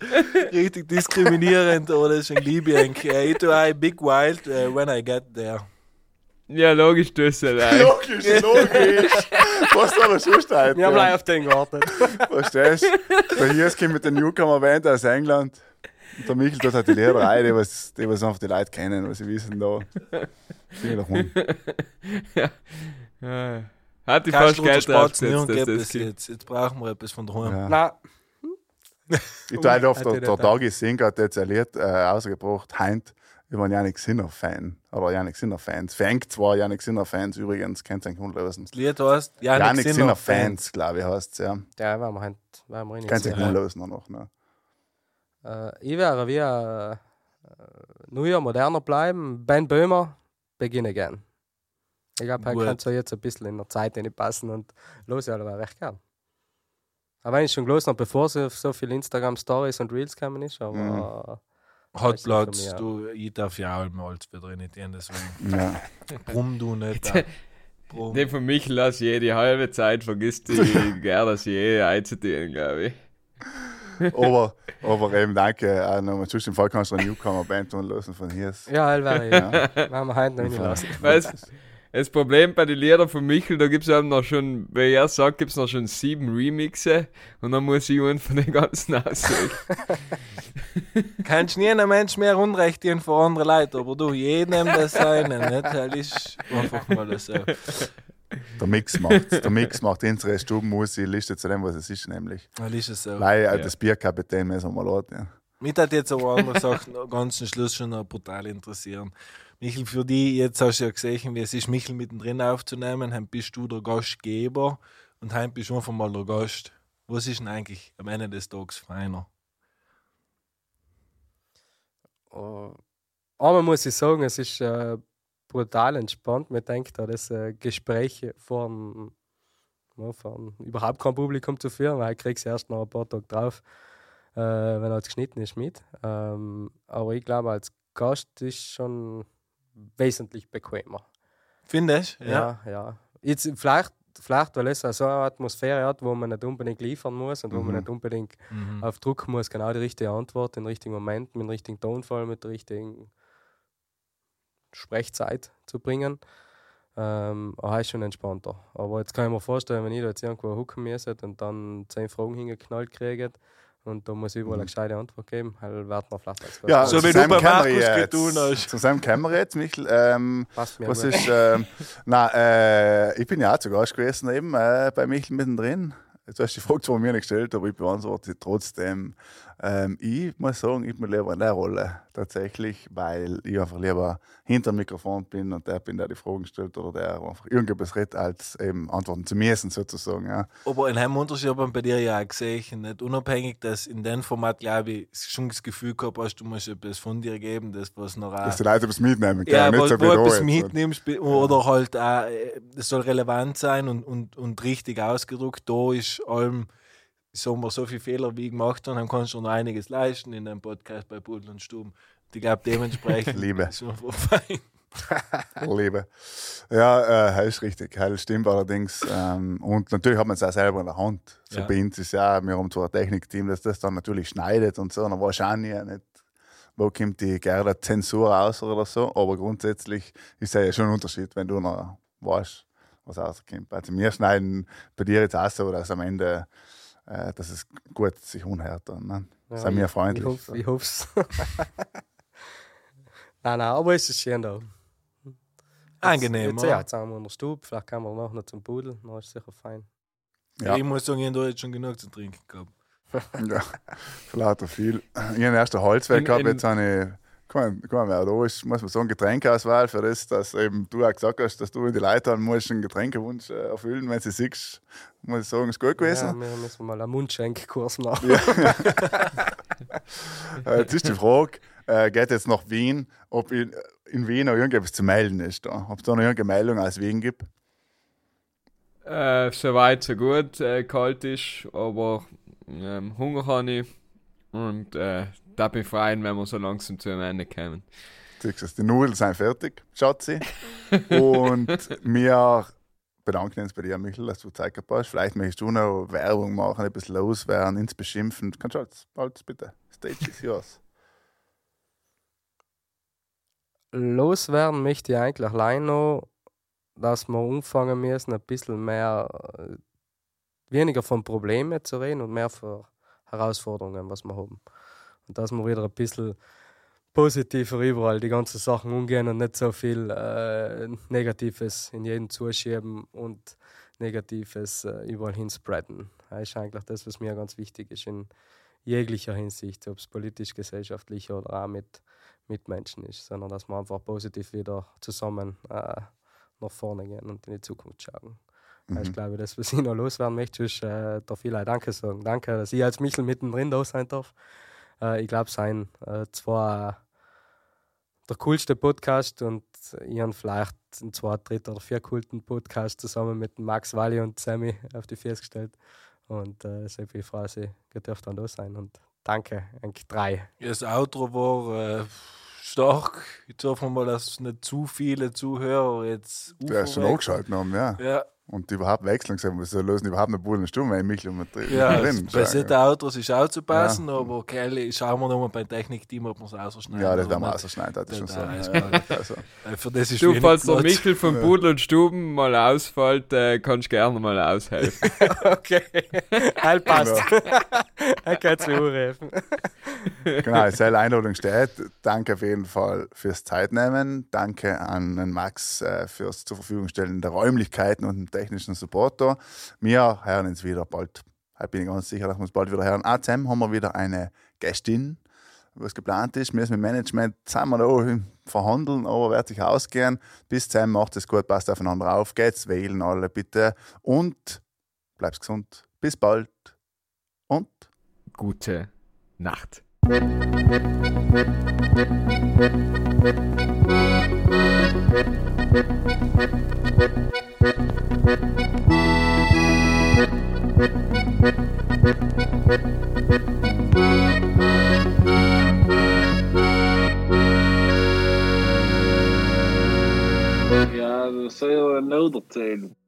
richtig diskriminierend, das ist ein Liebe. Ich tue ein Big Wild uh, when I get there. Ja, logisch, du hast ja rein. Logisch, logisch. Was soll er sonst heute? Wir haben gleich auf den gewartet. Verstehst du? Der kommt mit der Newcomer-Band aus England. Und der Michel dort hat die Lehrer rein, die was, die was einfach die Leute kennen, was sie wissen da. Bin ich doch rum. Ja. Hat die fast Geld dass gib das jetzt. Jetzt brauchen wir etwas von daheim. Ja. Nein, Ich tue oft, der, der Dagi Singer hat jetzt ein Lied äh, ausgebracht, Heint, über einen Yannick Sinner-Fan. Oder Yannick Sinner-Fans. Fängt zwar Yannick Sinner-Fans übrigens, kennt ihr einen lösen. Das Lied heißt Janik, Sinner Sinner-Fans, glaube ich, heißt es, ja. der wir, heint- werden wir rein. Kennt Ja. einen lösen noch, ne? Äh, ich wäre wie äh, neuer, moderner bleiben. Ben Böhmer, beginne gern. Ich glaube, er kann so jetzt ein bisschen in der Zeit passen und los ja aber recht gern. Aber wenn ich schon gelesen habe, bevor so, so viele Instagram-Stories und Reels kamen ist, aber Mhm. Äh, Platz. mir. Du, ich darf ja auch mal für drin deswegen. Ja. Brumm du nicht. Brumm. Den von Michel lass je die halbe Zeit, vergisst die gerne, dass je einzutieren, glaube ich. aber, aber eben danke auch nochmal. Sonst im Fall kannst du eine Newcomer-Band tun lassen von hier. ja, das wäre Ja. ja. werden wir heute noch nicht lassen. Weißt das Problem bei den Liedern von Michel, da gibt es eben noch schon, wie er sagt, gibt es noch schon sieben Remixe und dann muss ich einen von den ganzen aussuchen. Kannst nie einem Mensch mehr Unrecht tun vor andere Leute, aber du, jedem das seine, nicht? Das ist einfach mal so. Der Mix macht Der Mix macht unsere Stubenmusik Liste zu dem, was es ist, nämlich. Das ist es so. Leider Ja. das Bierkapitän müssen wir mal laden. Ja. Mich hat jetzt aber eine Sache noch ganz zum Schluss schon noch brutal interessieren. Michel, für die, jetzt hast du ja gesehen, wie es ist, Michel mittendrin aufzunehmen. Heim bist du der Gastgeber und heim bist du einfach mal der Gast. Was ist denn eigentlich am Ende des Tages feiner? Uh, aber muss ich sagen, es ist äh, brutal entspannt. Man denkt da, dass äh, Gespräche vor dem überhaupt kein Publikum zu führen, weil ich krieg's erst noch ein paar Tage drauf, äh, wenn er geschnitten ist mit. Ähm, aber ich glaube, als Gast ist schon wesentlich bequemer. Findest du? Ja, ja. Jetzt vielleicht, vielleicht, weil es so eine Atmosphäre hat, wo man nicht unbedingt liefern muss und wo man Mhm. nicht unbedingt Mhm. auf Druck muss, genau die richtige Antwort, den richtigen Moment, mit dem richtigen Tonfall, mit der richtigen Sprechzeit zu bringen. Ähm, aber ist schon entspannter. Aber jetzt kann ich mir vorstellen, wenn ich da jetzt irgendwo hucken müsste und dann zehn Fragen hingeknallt kriege und da muss ich überall eine gescheite Antwort geben, wird man vielleicht als Ja, So zu wie du seinem bei Markus jetzt. getan hast. Zu seinem Kämmerer jetzt, Michel. Ähm, passt mir was gut. ist, ähm, na, äh, ich bin ja auch zu Gast gewesen eben äh, bei Michel mittendrin. Jetzt hast du die Frage zwar mir nicht gestellt, aber ich beantworte sie trotzdem. Ähm, ich muss sagen, ich bin lieber in der Rolle tatsächlich, weil ich einfach lieber hinter dem Mikrofon bin und der bin, der die Fragen stellt oder der einfach irgendetwas redet, als eben antworten zu müssen sozusagen. Ja. Aber in einem Unterschied habe ich bei dir ja auch gesehen, nicht unabhängig, dass in dem Format, glaube ich, schon das Gefühl gehabt hast, du musst etwas von dir geben, das was noch Dass die Leute etwas mitnehmen können, ja, nicht wo, so wo etwas mitnimmst be- oder halt auch, äh, es soll relevant sein und, und, und richtig ausgedruckt. Da ist allem, wir, so viele Fehler wie ich gemacht habe, dann kannst du noch einiges leisten in deinem Podcast bei Pudel und Stuben. Und Ich glaube, dementsprechend Liebe. ist einfach fein. Liebe. Ja, äh, ist richtig. Das stimmt allerdings. Ähm, und natürlich hat man es auch selber in der Hand. So Ja. bei uns ist ja, wir haben zwar ein Technikteam, das das dann natürlich schneidet und so, dann weiß ich auch nie, nicht, wo kommt die gerne Zensur raus oder so. Aber grundsätzlich ist es ja schon ein Unterschied, wenn du noch weißt, was rauskommt. Also wir schneiden bei dir jetzt auch so, dass am Ende, äh, dass es gut sich unhört. Dann, ne? Ja, Sei mir ich- freundlich. Ich hoffe, ich hoff's. nein, nein, aber es ist schön da. Angenehm, Jetzt, oder? ja, jetzt sind wir in der Stube, vielleicht können wir noch, noch zum Pudel, dann ist sicher fein. Ja. Ich muss sagen, ich habe jetzt schon genug zu trinken gehabt. Ja, lauter viel. Ich habe erst ein Holzwerk In- gehabt, jetzt habe ich, guck mal, guck mal, wer da ist, muss man sagen, Getränkeauswahl für das, dass eben du auch gesagt hast, dass du in die Leute haben musst, einen Getränkewunsch äh, erfüllen, wenn sie siehst, muss ich sagen, ist gut Ja, gewesen. wir müssen mal einen Mundschenkkurs machen. Äh, jetzt ist die Frage, äh, geht jetzt nach Wien, ob in, in Wien noch irgendetwas zu melden ist, da. ob es da noch irgendeine Meldung aus Wien gibt. Äh, so weit, so gut. Äh, kalt ist, aber ähm, Hunger habe ich. Und äh, da bin ich freuen, wenn wir so langsam zu einem Ende kommen. Siehst du, die Nudeln sind fertig, Schatzi. Und wir bedanken uns bei dir, Michael, dass du Zeit gehabt hast. Vielleicht möchtest du noch Werbung machen, ein bisschen loswerden, ins Beschimpfen. Kannst du alles, alles bitte. Stage is yours. Loswerden möchte ich eigentlich allein noch, dass wir anfangen müssen, ein bisschen mehr, äh, weniger von Problemen zu reden und mehr von Herausforderungen, was wir haben. Und dass wir wieder ein bisschen positiver überall die ganzen Sachen umgehen und nicht so viel äh, Negatives in jeden zuschieben und Negatives äh, überall hinspreaden. Das ist eigentlich das, was mir ganz wichtig ist in jeglicher Hinsicht, ob es politisch, gesellschaftlich oder auch mit Mitmenschen ist, sondern dass wir einfach positiv wieder zusammen äh, nach vorne gehen und in die Zukunft schauen. Das ist, glaube ich, das, was ich noch loswerden möchte, ist äh, da viele Danke sagen. Danke, dass ich als Michel mittendrin da sein darf. Äh, ich glaube, sein äh, zwar der coolste Podcast und ich habe vielleicht einen zweiten, dritten oder vier coolten Podcast zusammen mit Max Walli und Sammy auf die Füße gestellt. Und äh, sehr viel froh, dass ich gedurft dann da sein. Und danke, eigentlich drei. Ja, Das Outro war äh, stark. Jetzt hoffen wir mal, dass nicht zu viele Zuhörer jetzt. Du hast schon angeschaltet haben, ja. Ja, Und überhaupt wechseln gesagt, wir lösen überhaupt nicht Bullen Stumm, weil Michael mit drin ja drin bei Autos ist auch zu passen, aber Kelly, schauen wir nochmal beim Technikteam, ob wir es ausschneiden. Ja, das werden wir oder rausschneiden, das ist schon Ja, so. Ja, also. Äh, Für das ist Du, falls der. Michel von Pudel und Stuben mal ausfällt, äh, kannst du gerne mal aushelfen. Okay, heil passt. er kann es mir helfen. Genau, diese Einladung steht. Danke auf jeden Fall fürs Zeitnehmen. Danke an den Max äh, fürs zur Verfügung stellen der Räumlichkeiten und dem technischen Supporter. Wir hören uns wieder bald. Ich bin ganz sicher, dass wir uns bald wieder hören. Auch zusammen haben wir wieder eine Gästin was geplant ist. Wir mit Management wir da verhandeln, aber wird sich ausgehen. Bis dann macht es gut, passt aufeinander auf, geht's wählen alle bitte und bleib's gesund. Bis bald und Gute Nacht. Yeah, the sailor heel the tale.